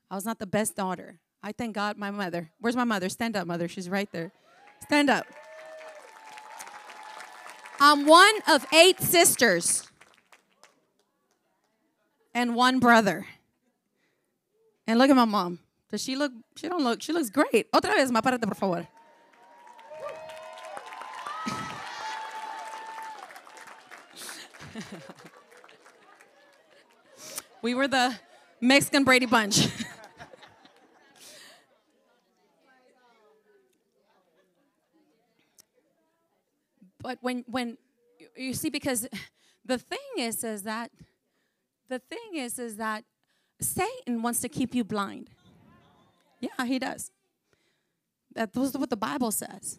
I was not the best daughter. I thank God my mother. Where's my mother? Stand up, mother. She's right there. Stand up. I'm one of eight sisters and one brother. And look at my mom. Does she look? She don't look. She looks great. Otra vez, más párate, por favor. <laughs> we were the Mexican Brady Bunch. <laughs> But when when you see, because the thing is, is that the thing is, is that Satan wants to keep you blind. Yeah, he does. That is what the Bible says.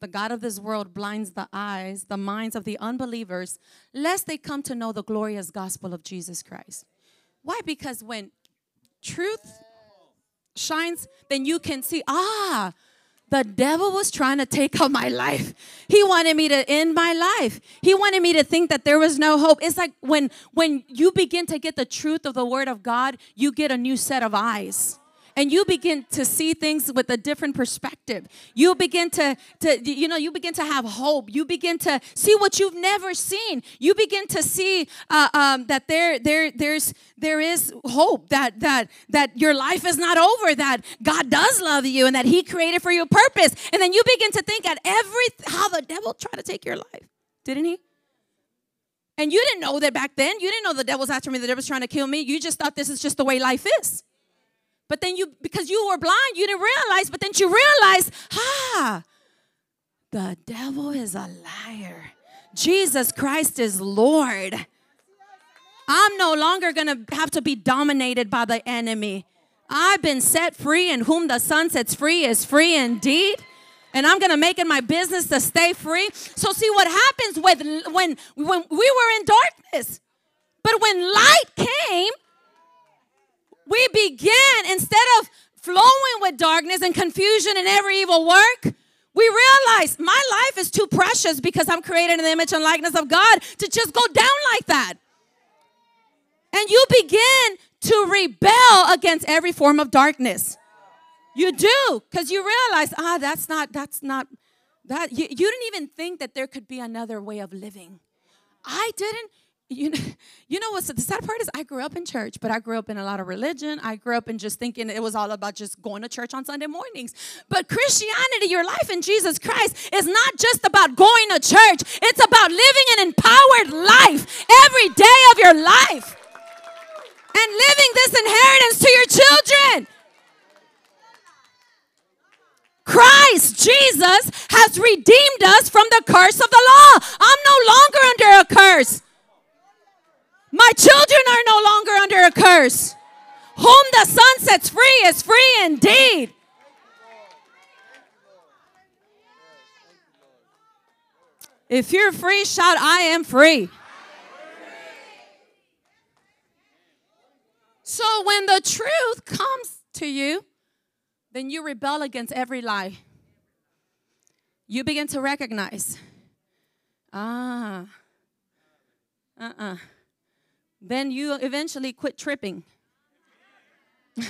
The God of this world blinds the eyes, the minds of the unbelievers, lest they come to know the glorious gospel of Jesus Christ. Why? Because when truth shines, then you can see, ah, the devil was trying to take out my life. He wanted me to end my life. He wanted me to think that there was no hope. It's like when when you begin to get the truth of the word of God, you get a new set of eyes and you begin to see things with a different perspective you begin to, to you know you begin to have hope you begin to see what you've never seen you begin to see uh, um, that there there there's there is hope that that that your life is not over that god does love you and that he created for your purpose and then you begin to think at every how the devil tried to take your life didn't he And you didn't know that back then. You didn't know the devil's after me, the devil's trying to kill me. You just thought this is just the way life is. But then you, because you were blind, you didn't realize, but then you realized, ah, the devil is a liar. Jesus Christ is Lord. I'm no longer going to have to be dominated by the enemy. I've been set free, and whom the Son sets free is free indeed. And I'm gonna make it my business to stay free. So see what happens with when when we were in darkness, but when light came, we began instead of flowing with darkness and confusion and every evil work. We realize my life is too precious because I'm created in the image and likeness of God to just go down like that. And you begin to rebel against every form of darkness. You do, because you realize, ah, that's not, that's not, that, you, you didn't even think that there could be another way of living. I didn't, you know, you know what's the sad part is I grew up in church, but I grew up in a lot of religion. I grew up in just thinking it was all about just going to church on Sunday mornings. But Christianity, your life in Jesus Christ, is not just about going to church. It's about living an empowered life every day of your life and living this inheritance to your children. Christ Jesus has redeemed us from the curse of the law. I'm no longer under a curse. My children are no longer Whom the Son sets free is free indeed. If you're free, shout, I am free. So when the truth comes to you, then you rebel against every lie. You begin to recognize, ah, uh uh. Then you eventually quit tripping. <laughs>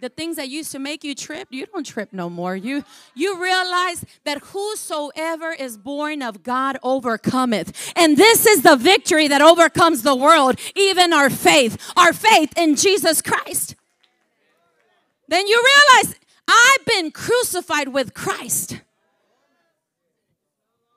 the things that used to make you trip you don't trip no more you you realize that whosoever is born of god overcometh and this is the victory that overcomes the world even our faith our faith in jesus christ then you realize I've been crucified with Christ.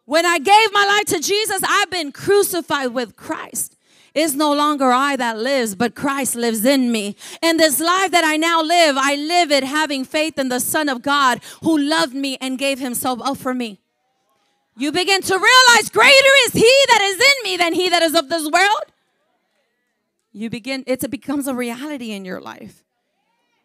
When I gave my life to Jesus, I've been crucified with Christ. It's no longer I that lives, but Christ lives in me. And this life that I now live, I live it having faith in the Son of God who loved me and gave himself up for me. You begin to realize greater is he that is in me than he that is of this world. You begin, it becomes a reality in your life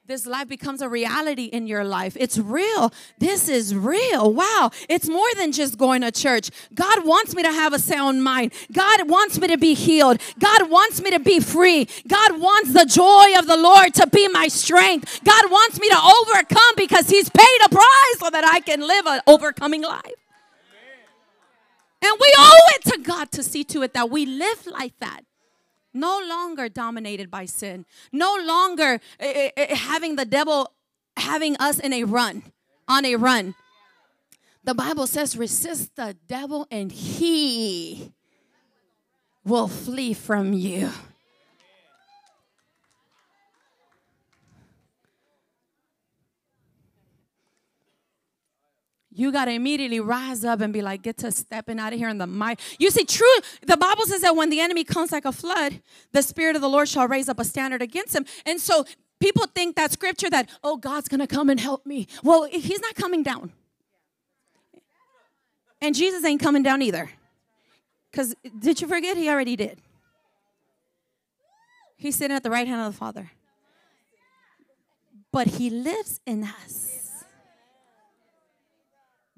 this life becomes a reality in your life. It's real. This is real. Wow. It's more than just going to church. God wants me to have a sound mind. God wants me to be healed. God wants me to be free. God wants the joy of the Lord to be my strength. God wants me to overcome because He's paid a price so that I can live an overcoming life. And we owe it to God to see to it that we live like that no longer dominated by sin, no longer uh, uh, having the devil having us in a run, on a run. The Bible says, resist the devil and he will flee from you. You got to immediately rise up and be like, get to stepping out of here in the might. You see, true, the Bible says that when the enemy comes like a flood, the Spirit of the Lord shall raise up a standard against him. And so people think that scripture that, oh, God's going to come and help me. Well, he's not coming down. And Jesus ain't coming down either. Because did you forget? He already did. He's sitting at the right hand of the Father. But he lives in us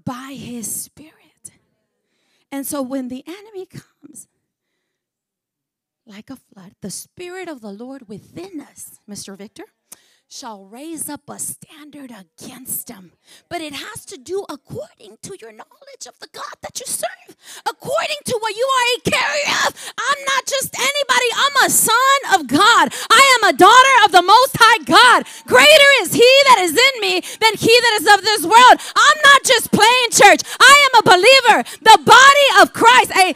by his spirit. And so when the enemy comes like a flood, the spirit of the Lord within us, Mr. Victor, shall raise up a standard against them. But it has to do according to your knowledge of the God that you serve, according to what you are a carrier of. I'm not just anybody, I'm a son of God. I am a daughter of the Most High God. Greater is He that is in me than He that is of this world. I'm not just playing church, I am a believer, the body of Christ. A,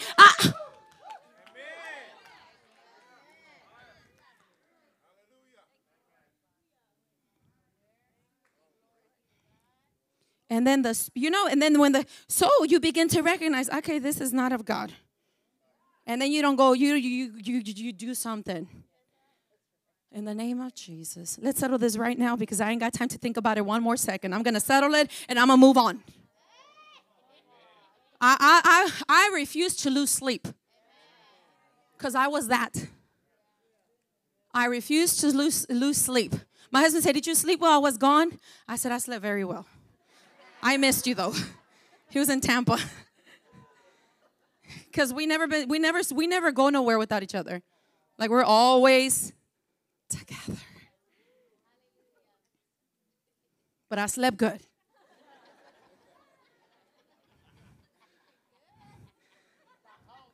And then the, you know, and then when the, so you begin to recognize, okay, this is not of God. And then you don't go, you you you you do something. In the name of Jesus. Let's settle this right now because I ain't got time to think about it one more second. I'm gonna settle it and I'm gonna move on. I I I, I refuse to lose sleep. Because I was that. I refused to lose lose sleep. My husband said, Did you sleep while I was gone? I said, I slept very well. I missed you though. <laughs> He was in Tampa. <laughs> Cause we never been, we never we never go nowhere without each other. Like we're always together. But I slept good.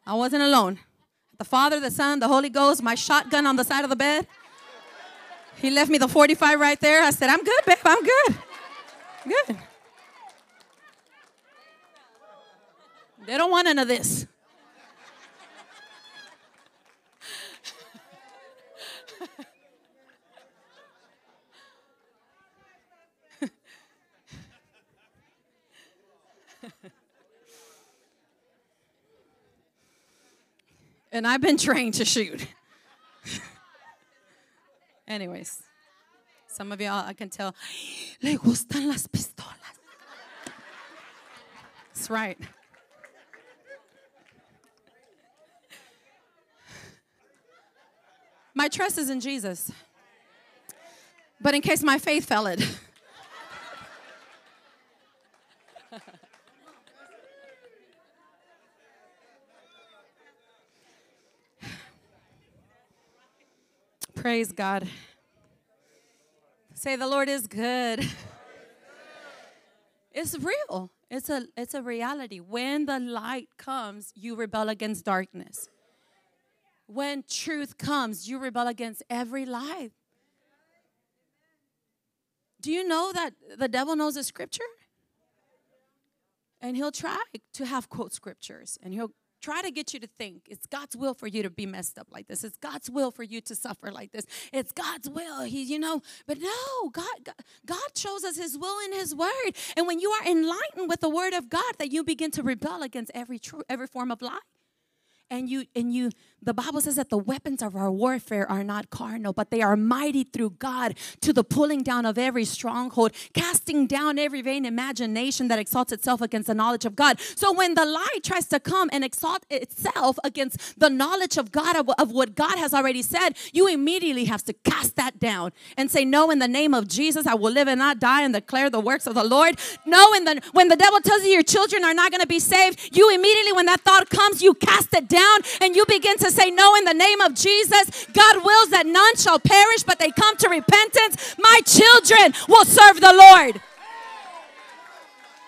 I wasn't alone. The Father, the Son, the Holy Ghost, my shotgun on the side of the bed. He left me the 45 right there. I said, I'm good, babe. I'm good. Good. They don't want none of this. and I've been trained to shoot. <laughs> Anyways, some of y'all I can tell, <gasps> le gustan las pistolas. That's right. My trust is in Jesus. But in case my faith fell it. <laughs> Praise God. Say the Lord is good. <laughs> It's real. It's a it's a reality. When the light comes, you rebel against darkness. When truth comes, you rebel against every lie. Do you know that the devil knows the scripture? And he'll try to have quote scriptures and he'll try to get you to think it's God's will for you to be messed up like this. It's God's will for you to suffer like this. It's God's will. He, you know, but no, God, God, God shows us His will in His Word. And when you are enlightened with the Word of God, that you begin to rebel against every true, every form of lie and you and you the bible says that the weapons of our warfare are not carnal but they are mighty through god to the pulling down of every stronghold casting down every vain imagination that exalts itself against the knowledge of god. So when the lie tries to come and exalt itself against the knowledge of god of, of what god has already said you immediately have to cast that down and say no in the name of jesus i will live and not die and declare the works of the lord. No in the when the devil tells you your children are not going to be saved you immediately when that thought comes you cast it down down and you begin to say, No, in the name of Jesus, God wills that none shall perish, but they come to repentance. My children will serve the Lord.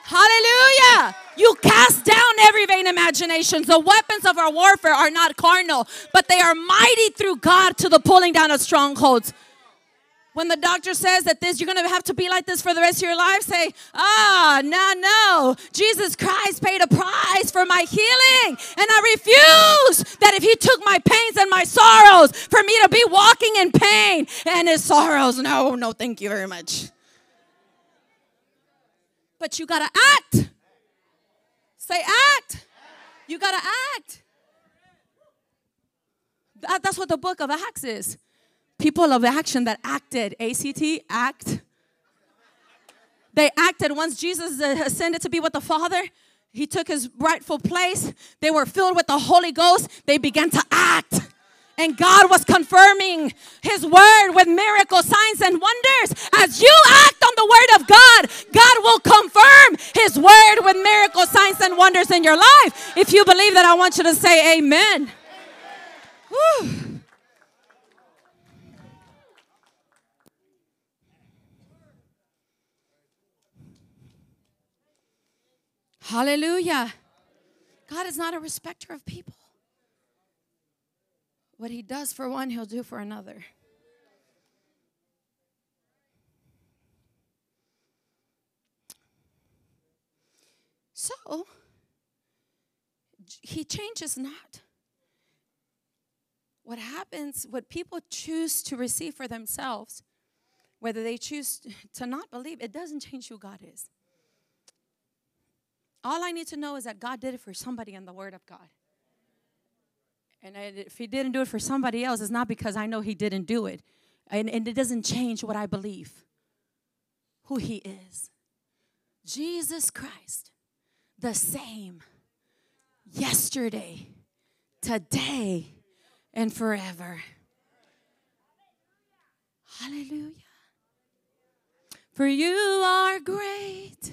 Hallelujah. You cast down every vain imagination. The weapons of our warfare are not carnal, but they are mighty through God to the pulling down of strongholds. When the doctor says that this, you're going to have to be like this for the rest of your life, say, ah, no, no. Jesus Christ paid a price my healing. And I refuse that if he took my pains and my sorrows for me to be walking in pain and his sorrows, no, no, thank you very much. But you got to act. Say, act. You got to act. That, that's what the book of Acts is people of action that acted. ACT, act. They acted once Jesus ascended to be with the Father. He took his rightful place. They were filled with the Holy Ghost. They began to act. And God was confirming his word with miracle signs and wonders. As you act on the word of God, God will confirm his word with miracle signs and wonders in your life. If you believe that, I want you to say amen. amen. Hallelujah. God is not a respecter of people. What he does for one, he'll do for another. So, he changes not. What happens, what people choose to receive for themselves, whether they choose to not believe, it doesn't change who God is. All I need to know is that God did it for somebody in the Word of God. And if he didn't do it for somebody else, it's not because I know he didn't do it. And, and it doesn't change what I believe, who he is. Jesus Christ, the same yesterday, today, and forever. Hallelujah. For you are great.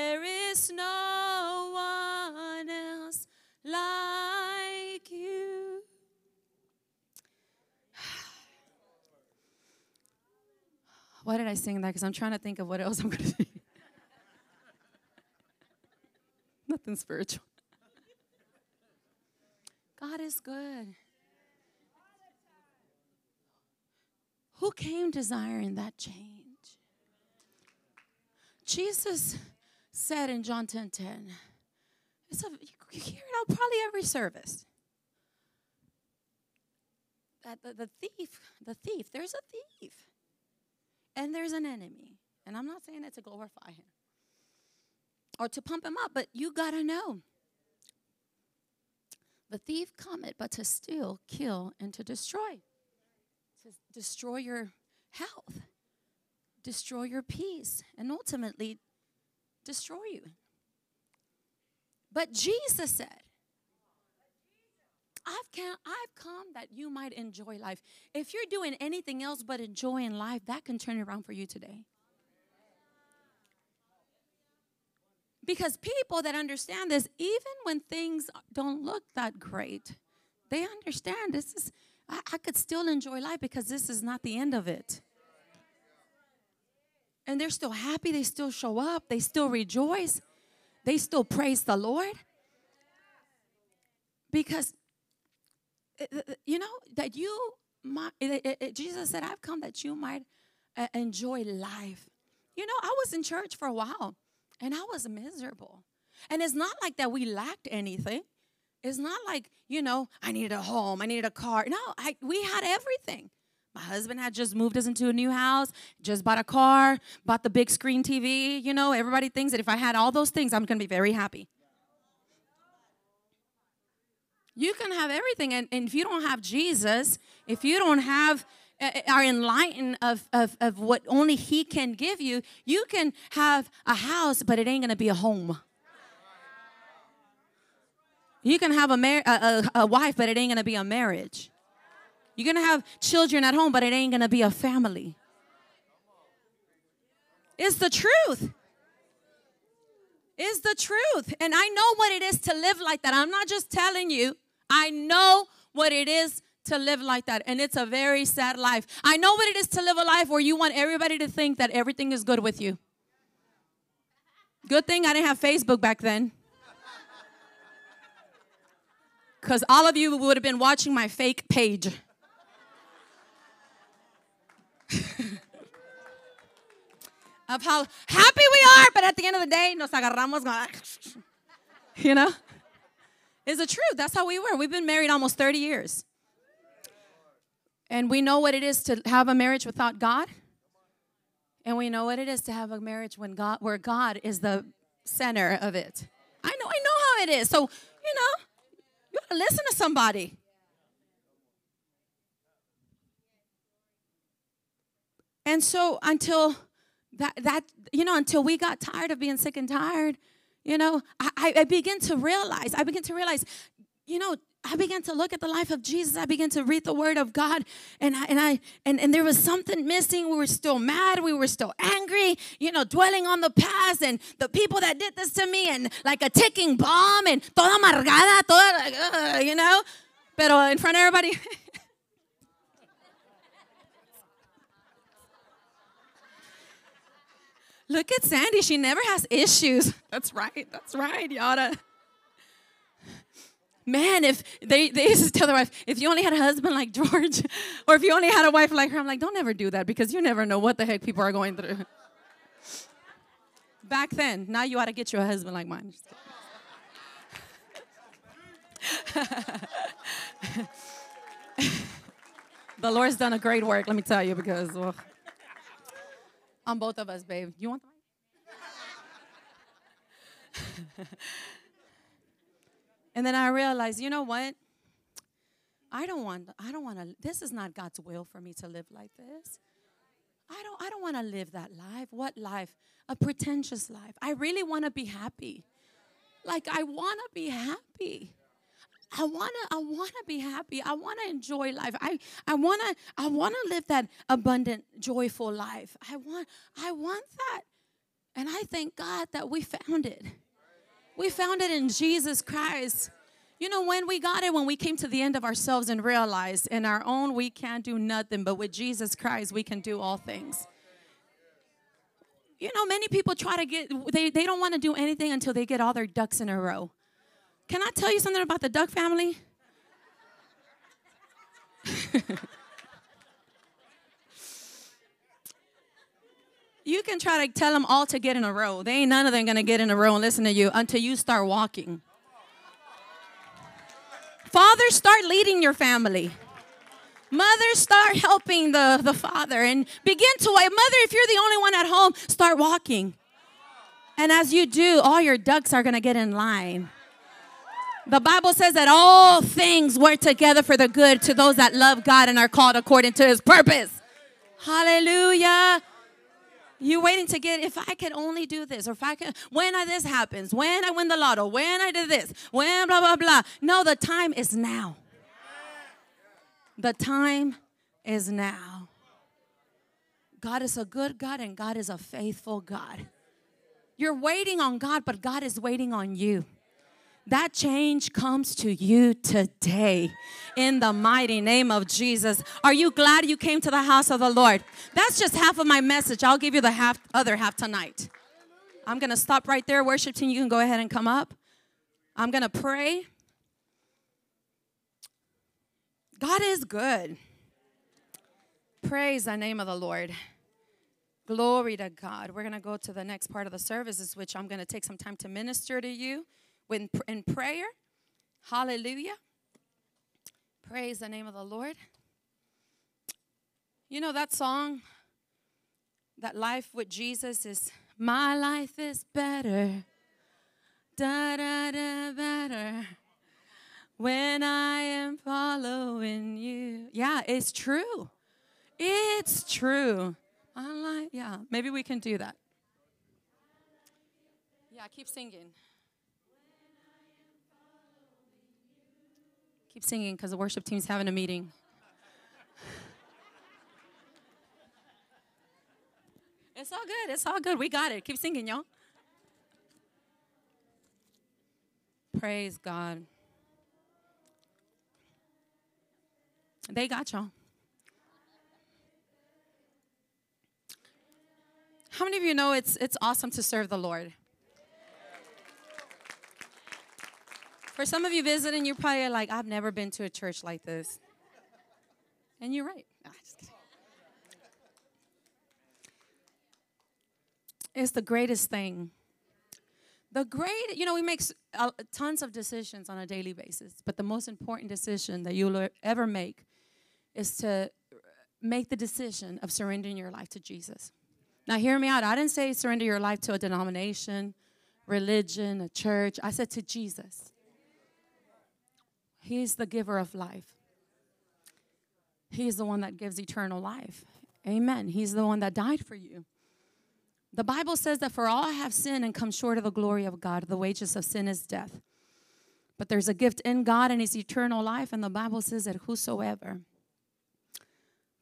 Why did I sing that? Because I'm trying to think of what else I'm going to sing. Nothing spiritual. God is good. Who came desiring that change? Jesus said in John 10 10, it's a, you hear it out probably every service. That the, the thief, the thief, there's a thief and there's an enemy. And I'm not saying that to glorify him or to pump him up, but you got to know. The thief cometh but to steal, kill, and to destroy. To destroy your health, destroy your peace, and ultimately destroy you. But Jesus said, I've come, I've come that you might enjoy life. If you're doing anything else but enjoying life, that can turn around for you today. Because people that understand this, even when things don't look that great, they understand this is, I, I could still enjoy life because this is not the end of it. And they're still happy, they still show up, they still rejoice, they still praise the Lord. Because Uh, uh, uh, you know that you might, Jesus said, I've come that you might uh, enjoy life. You know, I was in church for a while and I was miserable. And it's not like that we lacked anything. It's not like, you know, I needed a home, I needed a car. No, I, we had everything. My husband had just moved us into a new house, just bought a car, bought the big screen TV. You know, everybody thinks that if I had all those things, I'm going to be very happy. You can have everything. And, and if you don't have Jesus, if you don't have uh, are enlightened of, of, of what only he can give you you can have a house but it ain't gonna be a home you can have a, mar- a, a, a wife but it ain't gonna be a marriage you're gonna have children at home but it ain't gonna be a family it's the truth is the truth. And I know what it is to live like that. I'm not just telling you, I know what it is to live like that. And it's a very sad life. I know what it is to live a life where you want everybody to think that everything is good with you. Good thing I didn't have Facebook back then. Because all of you would have been watching my fake page. <laughs> of how happy we are, but at the end of the day, nos agarramos, <laughs> you know? It's the truth. That's how we were. We've been married almost 30 years. And we know what it is to have a marriage without God. And we know what it is to have a marriage when God where God is the center of it. I know I know how it is. So, you know, you gotta listen to somebody. And so until that that you know until we got tired of being sick and tired you know I, I begin to realize i begin to realize you know I began to look at the life of Jesus. I began to read the word of God and I, and I and, and there was something missing. We were still mad, we were still angry, you know, dwelling on the past and the people that did this to me and like a ticking bomb and toda amargada, toda uh, you know. Pero in front of everybody <laughs> Look at Sandy. She never has issues. <laughs> That's right. That's right. Yada. Man, if they, they used to tell their wife, if you only had a husband like <laughs> George, or if you only had a wife like her, I'm like, don't ever do that because you never know what the heck people are going through. <laughs> Back then, now you ought to get you a husband like mine. the Lord's done a great work, let me tell you, because well, on both of us, babe. You want the <laughs> and then I realized, you know what? I don't want I don't want to this is not God's will for me to live like this. I don't I don't want to live that life. What life? A pretentious life. I really want to be happy. Like I want to be happy. I want to I want to be happy. I want to enjoy life. I I want to I want to live that abundant joyful life. I want I want that. And I thank God that we found it. We found it in Jesus Christ. You know, when we got it, when we came to the end of ourselves and realized in our own we can't do nothing, but with Jesus Christ we can do all things. You know, many people try to get, they, they don't want to do anything until they get all their ducks in a row. Can I tell you something about the duck family? You can try to tell them all to get in a row. They ain't none of them gonna get in a row and listen to you until you start walking. Fathers, start leading your family. Mothers, start helping the, the father and begin to, mother, if you're the only one at home, start walking. And as you do, all your ducks are gonna get in line. The Bible says that all things work together for the good to those that love God and are called according to his purpose. Hallelujah. You waiting to get if I could only do this, or if I can when I, this happens, when I win the lotto, when I do this, when blah blah blah. No, the time is now. The time is now. God is a good God and God is a faithful God. You're waiting on God, but God is waiting on you. That change comes to you today in the mighty name of Jesus. Are you glad you came to the house of the Lord? That's just half of my message. I'll give you the half other half tonight. I'm going to stop right there. Worship team, you can go ahead and come up. I'm going to pray. God is good. Praise the name of the Lord. Glory to God. We're going to go to the next part of the services, which I'm going to take some time to minister to you in, in prayer. Hallelujah. Praise the name of the Lord. You know that song, that life with Jesus is my life is better. Da da da better. When I am following you. Yeah, it's true. It's true. I like, yeah, maybe we can do that. Yeah, keep singing. Keep singing because the worship team's having a meeting. it's all good. It's all good. We got it. Keep singing, y'all. Praise God. They got y'all. How many of you know it's it's awesome to serve the Lord? For some of you visiting, you're probably like, I've never been to a church like this. And you're right. it's the greatest thing. The great, you know, we make uh, tons of decisions on a daily basis, but the most important decision that you'll ever make is to make the decision of surrendering your life to Jesus. Now, hear me out. I didn't say surrender your life to a denomination, religion, a church. I said to Jesus. He is the giver of life. He is the one that gives eternal life. Amen. He's the one that died for you. The Bible says that for all have sinned and come short of the glory of God, the wages of sin is death. But there's a gift in God and His eternal life, and the Bible says that whosoever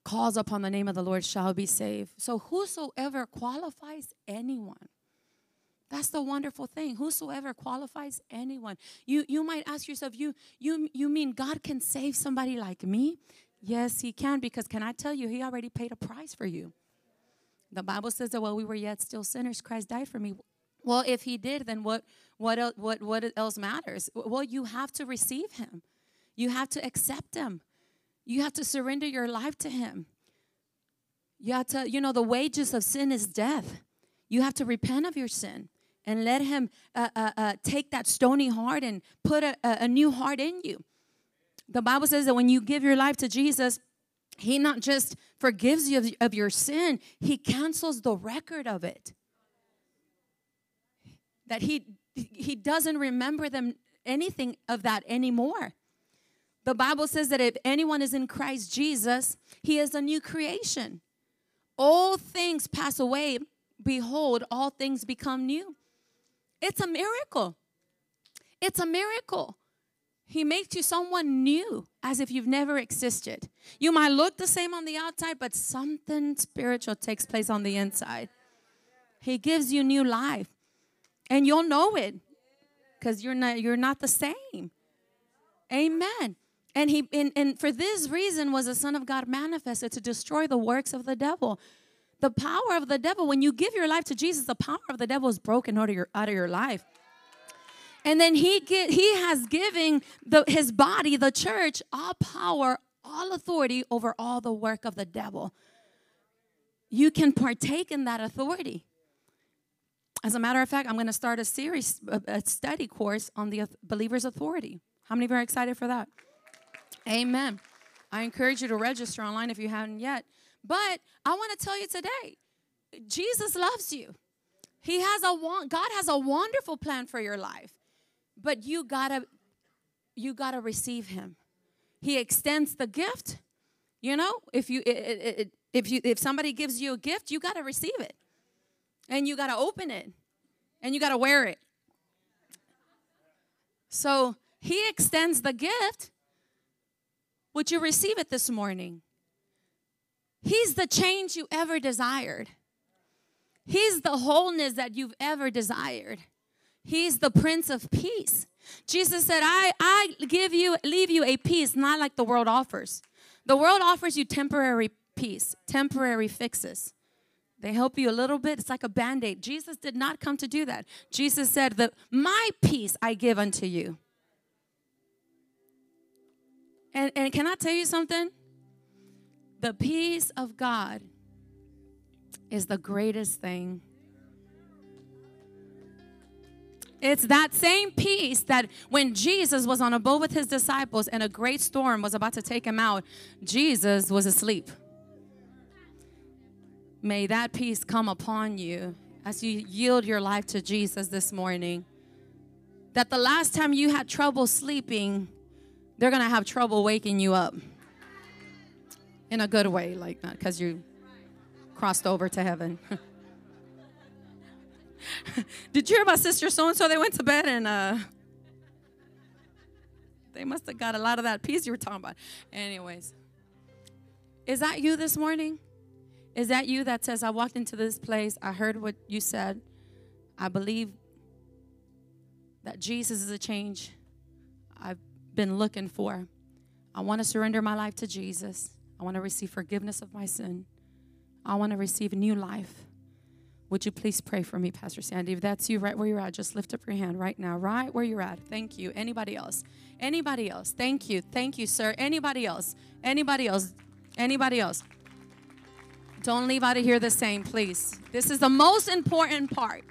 calls upon the name of the Lord shall be saved. So, whosoever qualifies anyone that's the wonderful thing. Whosoever qualifies anyone. You you might ask yourself, you you you mean God can save somebody like me? Yes, he can because can I tell you he already paid a price for you. The Bible says that while we were yet still sinners, Christ died for me. Well, if he did, then what what what what else matters? Well, you have to receive him. You have to accept him. You have to surrender your life to him. You have to, you know, the wages of sin is death. You have to repent of your sin and let him uh, uh, uh, take that stony heart and put a, a new heart in you. The Bible says that when you give your life to Jesus, he not just forgives you of, of your sin, he cancels the record of it. That he he doesn't remember them anything of that anymore. The Bible says that if anyone is in Christ Jesus, he is a new creation. All things pass away. Behold, all things become new. It's a miracle. It's a miracle. He makes you someone new as if you've never existed. You might look the same on the outside, but something spiritual takes place on the inside. He gives you new life. And you'll know it because you're not you're not the same. Amen. And he and, and for this reason was the Son of God manifested to destroy the works of the devil. The power of the devil, when you give your life to Jesus, the power of the devil is broken out of your out of your life. And then he get, he has given the, his body, the church, all power, all authority over all the work of the devil. You can partake in that authority. As a matter of fact, I'm going to start a series, a study course on the believer's authority. How many of you are excited for that? Amen. I encourage you to register online if you haven't yet. But I want to tell you today, Jesus loves you. He has a God has a wonderful plan for your life but you gotta you gotta receive him. He extends the gift you know? If you if you if somebody gives you a gift you gotta receive it. And you gotta open it and you gotta wear it. So he extends the gift would you receive it this morning he's the change you ever desired he's the wholeness that you've ever desired He's the Prince of Peace. Jesus said, I, I give you, leave you a peace not like the world offers. The world offers you temporary peace, temporary fixes. They help you a little bit. It's like a band aid. Jesus did not come to do that. Jesus said that my peace I give unto you. And, and can I tell you something? The peace of God is the greatest thing It's that same peace that when Jesus was on a boat with his disciples and a great storm was about to take him out, Jesus was asleep. May that peace come upon you as you yield your life to Jesus this morning. That the last time you had trouble sleeping, they're going to have trouble waking you up. In a good way, like not because you crossed over to heaven. <laughs> Did you hear about Sister So and so? They went to bed and uh, they must have got a lot of that peace you were talking about. Anyways, is that you this morning? Is that you that says, I walked into this place, I heard what you said, I believe that Jesus is a change I've been looking for. I want to surrender my life to Jesus. I want to receive forgiveness of my sin. I want to receive new life. Would you please pray for me, Pastor Sandy? If that's you right where you're at, just lift up your hand right now, right where you're at. Thank you. Anybody else? Anybody else? Thank you. Thank you, sir. Anybody else? Anybody else? Anybody else? Don't leave out of here the same, please. This is the most important part.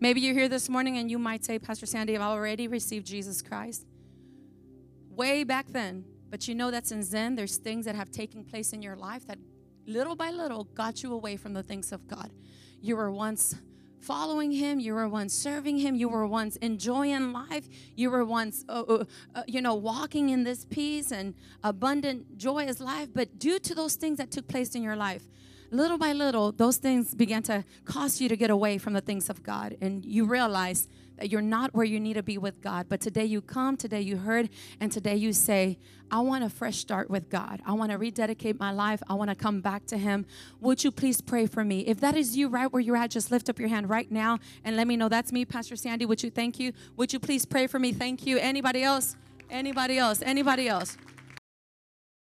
Maybe you're here this morning and you might say, Pastor Sandy, I've already received Jesus Christ. Way back then. But you know that's in Zen. There's things that have taken place in your life that little by little got you away from the things of God. You were once following him you were once serving him you were once enjoying life you were once uh, uh, uh, you know walking in this peace and abundant joyous life but due to those things that took place in your life little by little those things began to cause you to get away from the things of god and you realize that you're not where you need to be with God. But today you come, today you heard, and today you say, I want a fresh start with God. I want to rededicate my life. I want to come back to Him. Would you please pray for me? If that is you right where you're at, just lift up your hand right now and let me know that's me, Pastor Sandy. Would you thank you? Would you please pray for me? Thank you. Anybody else? Anybody else? Anybody else?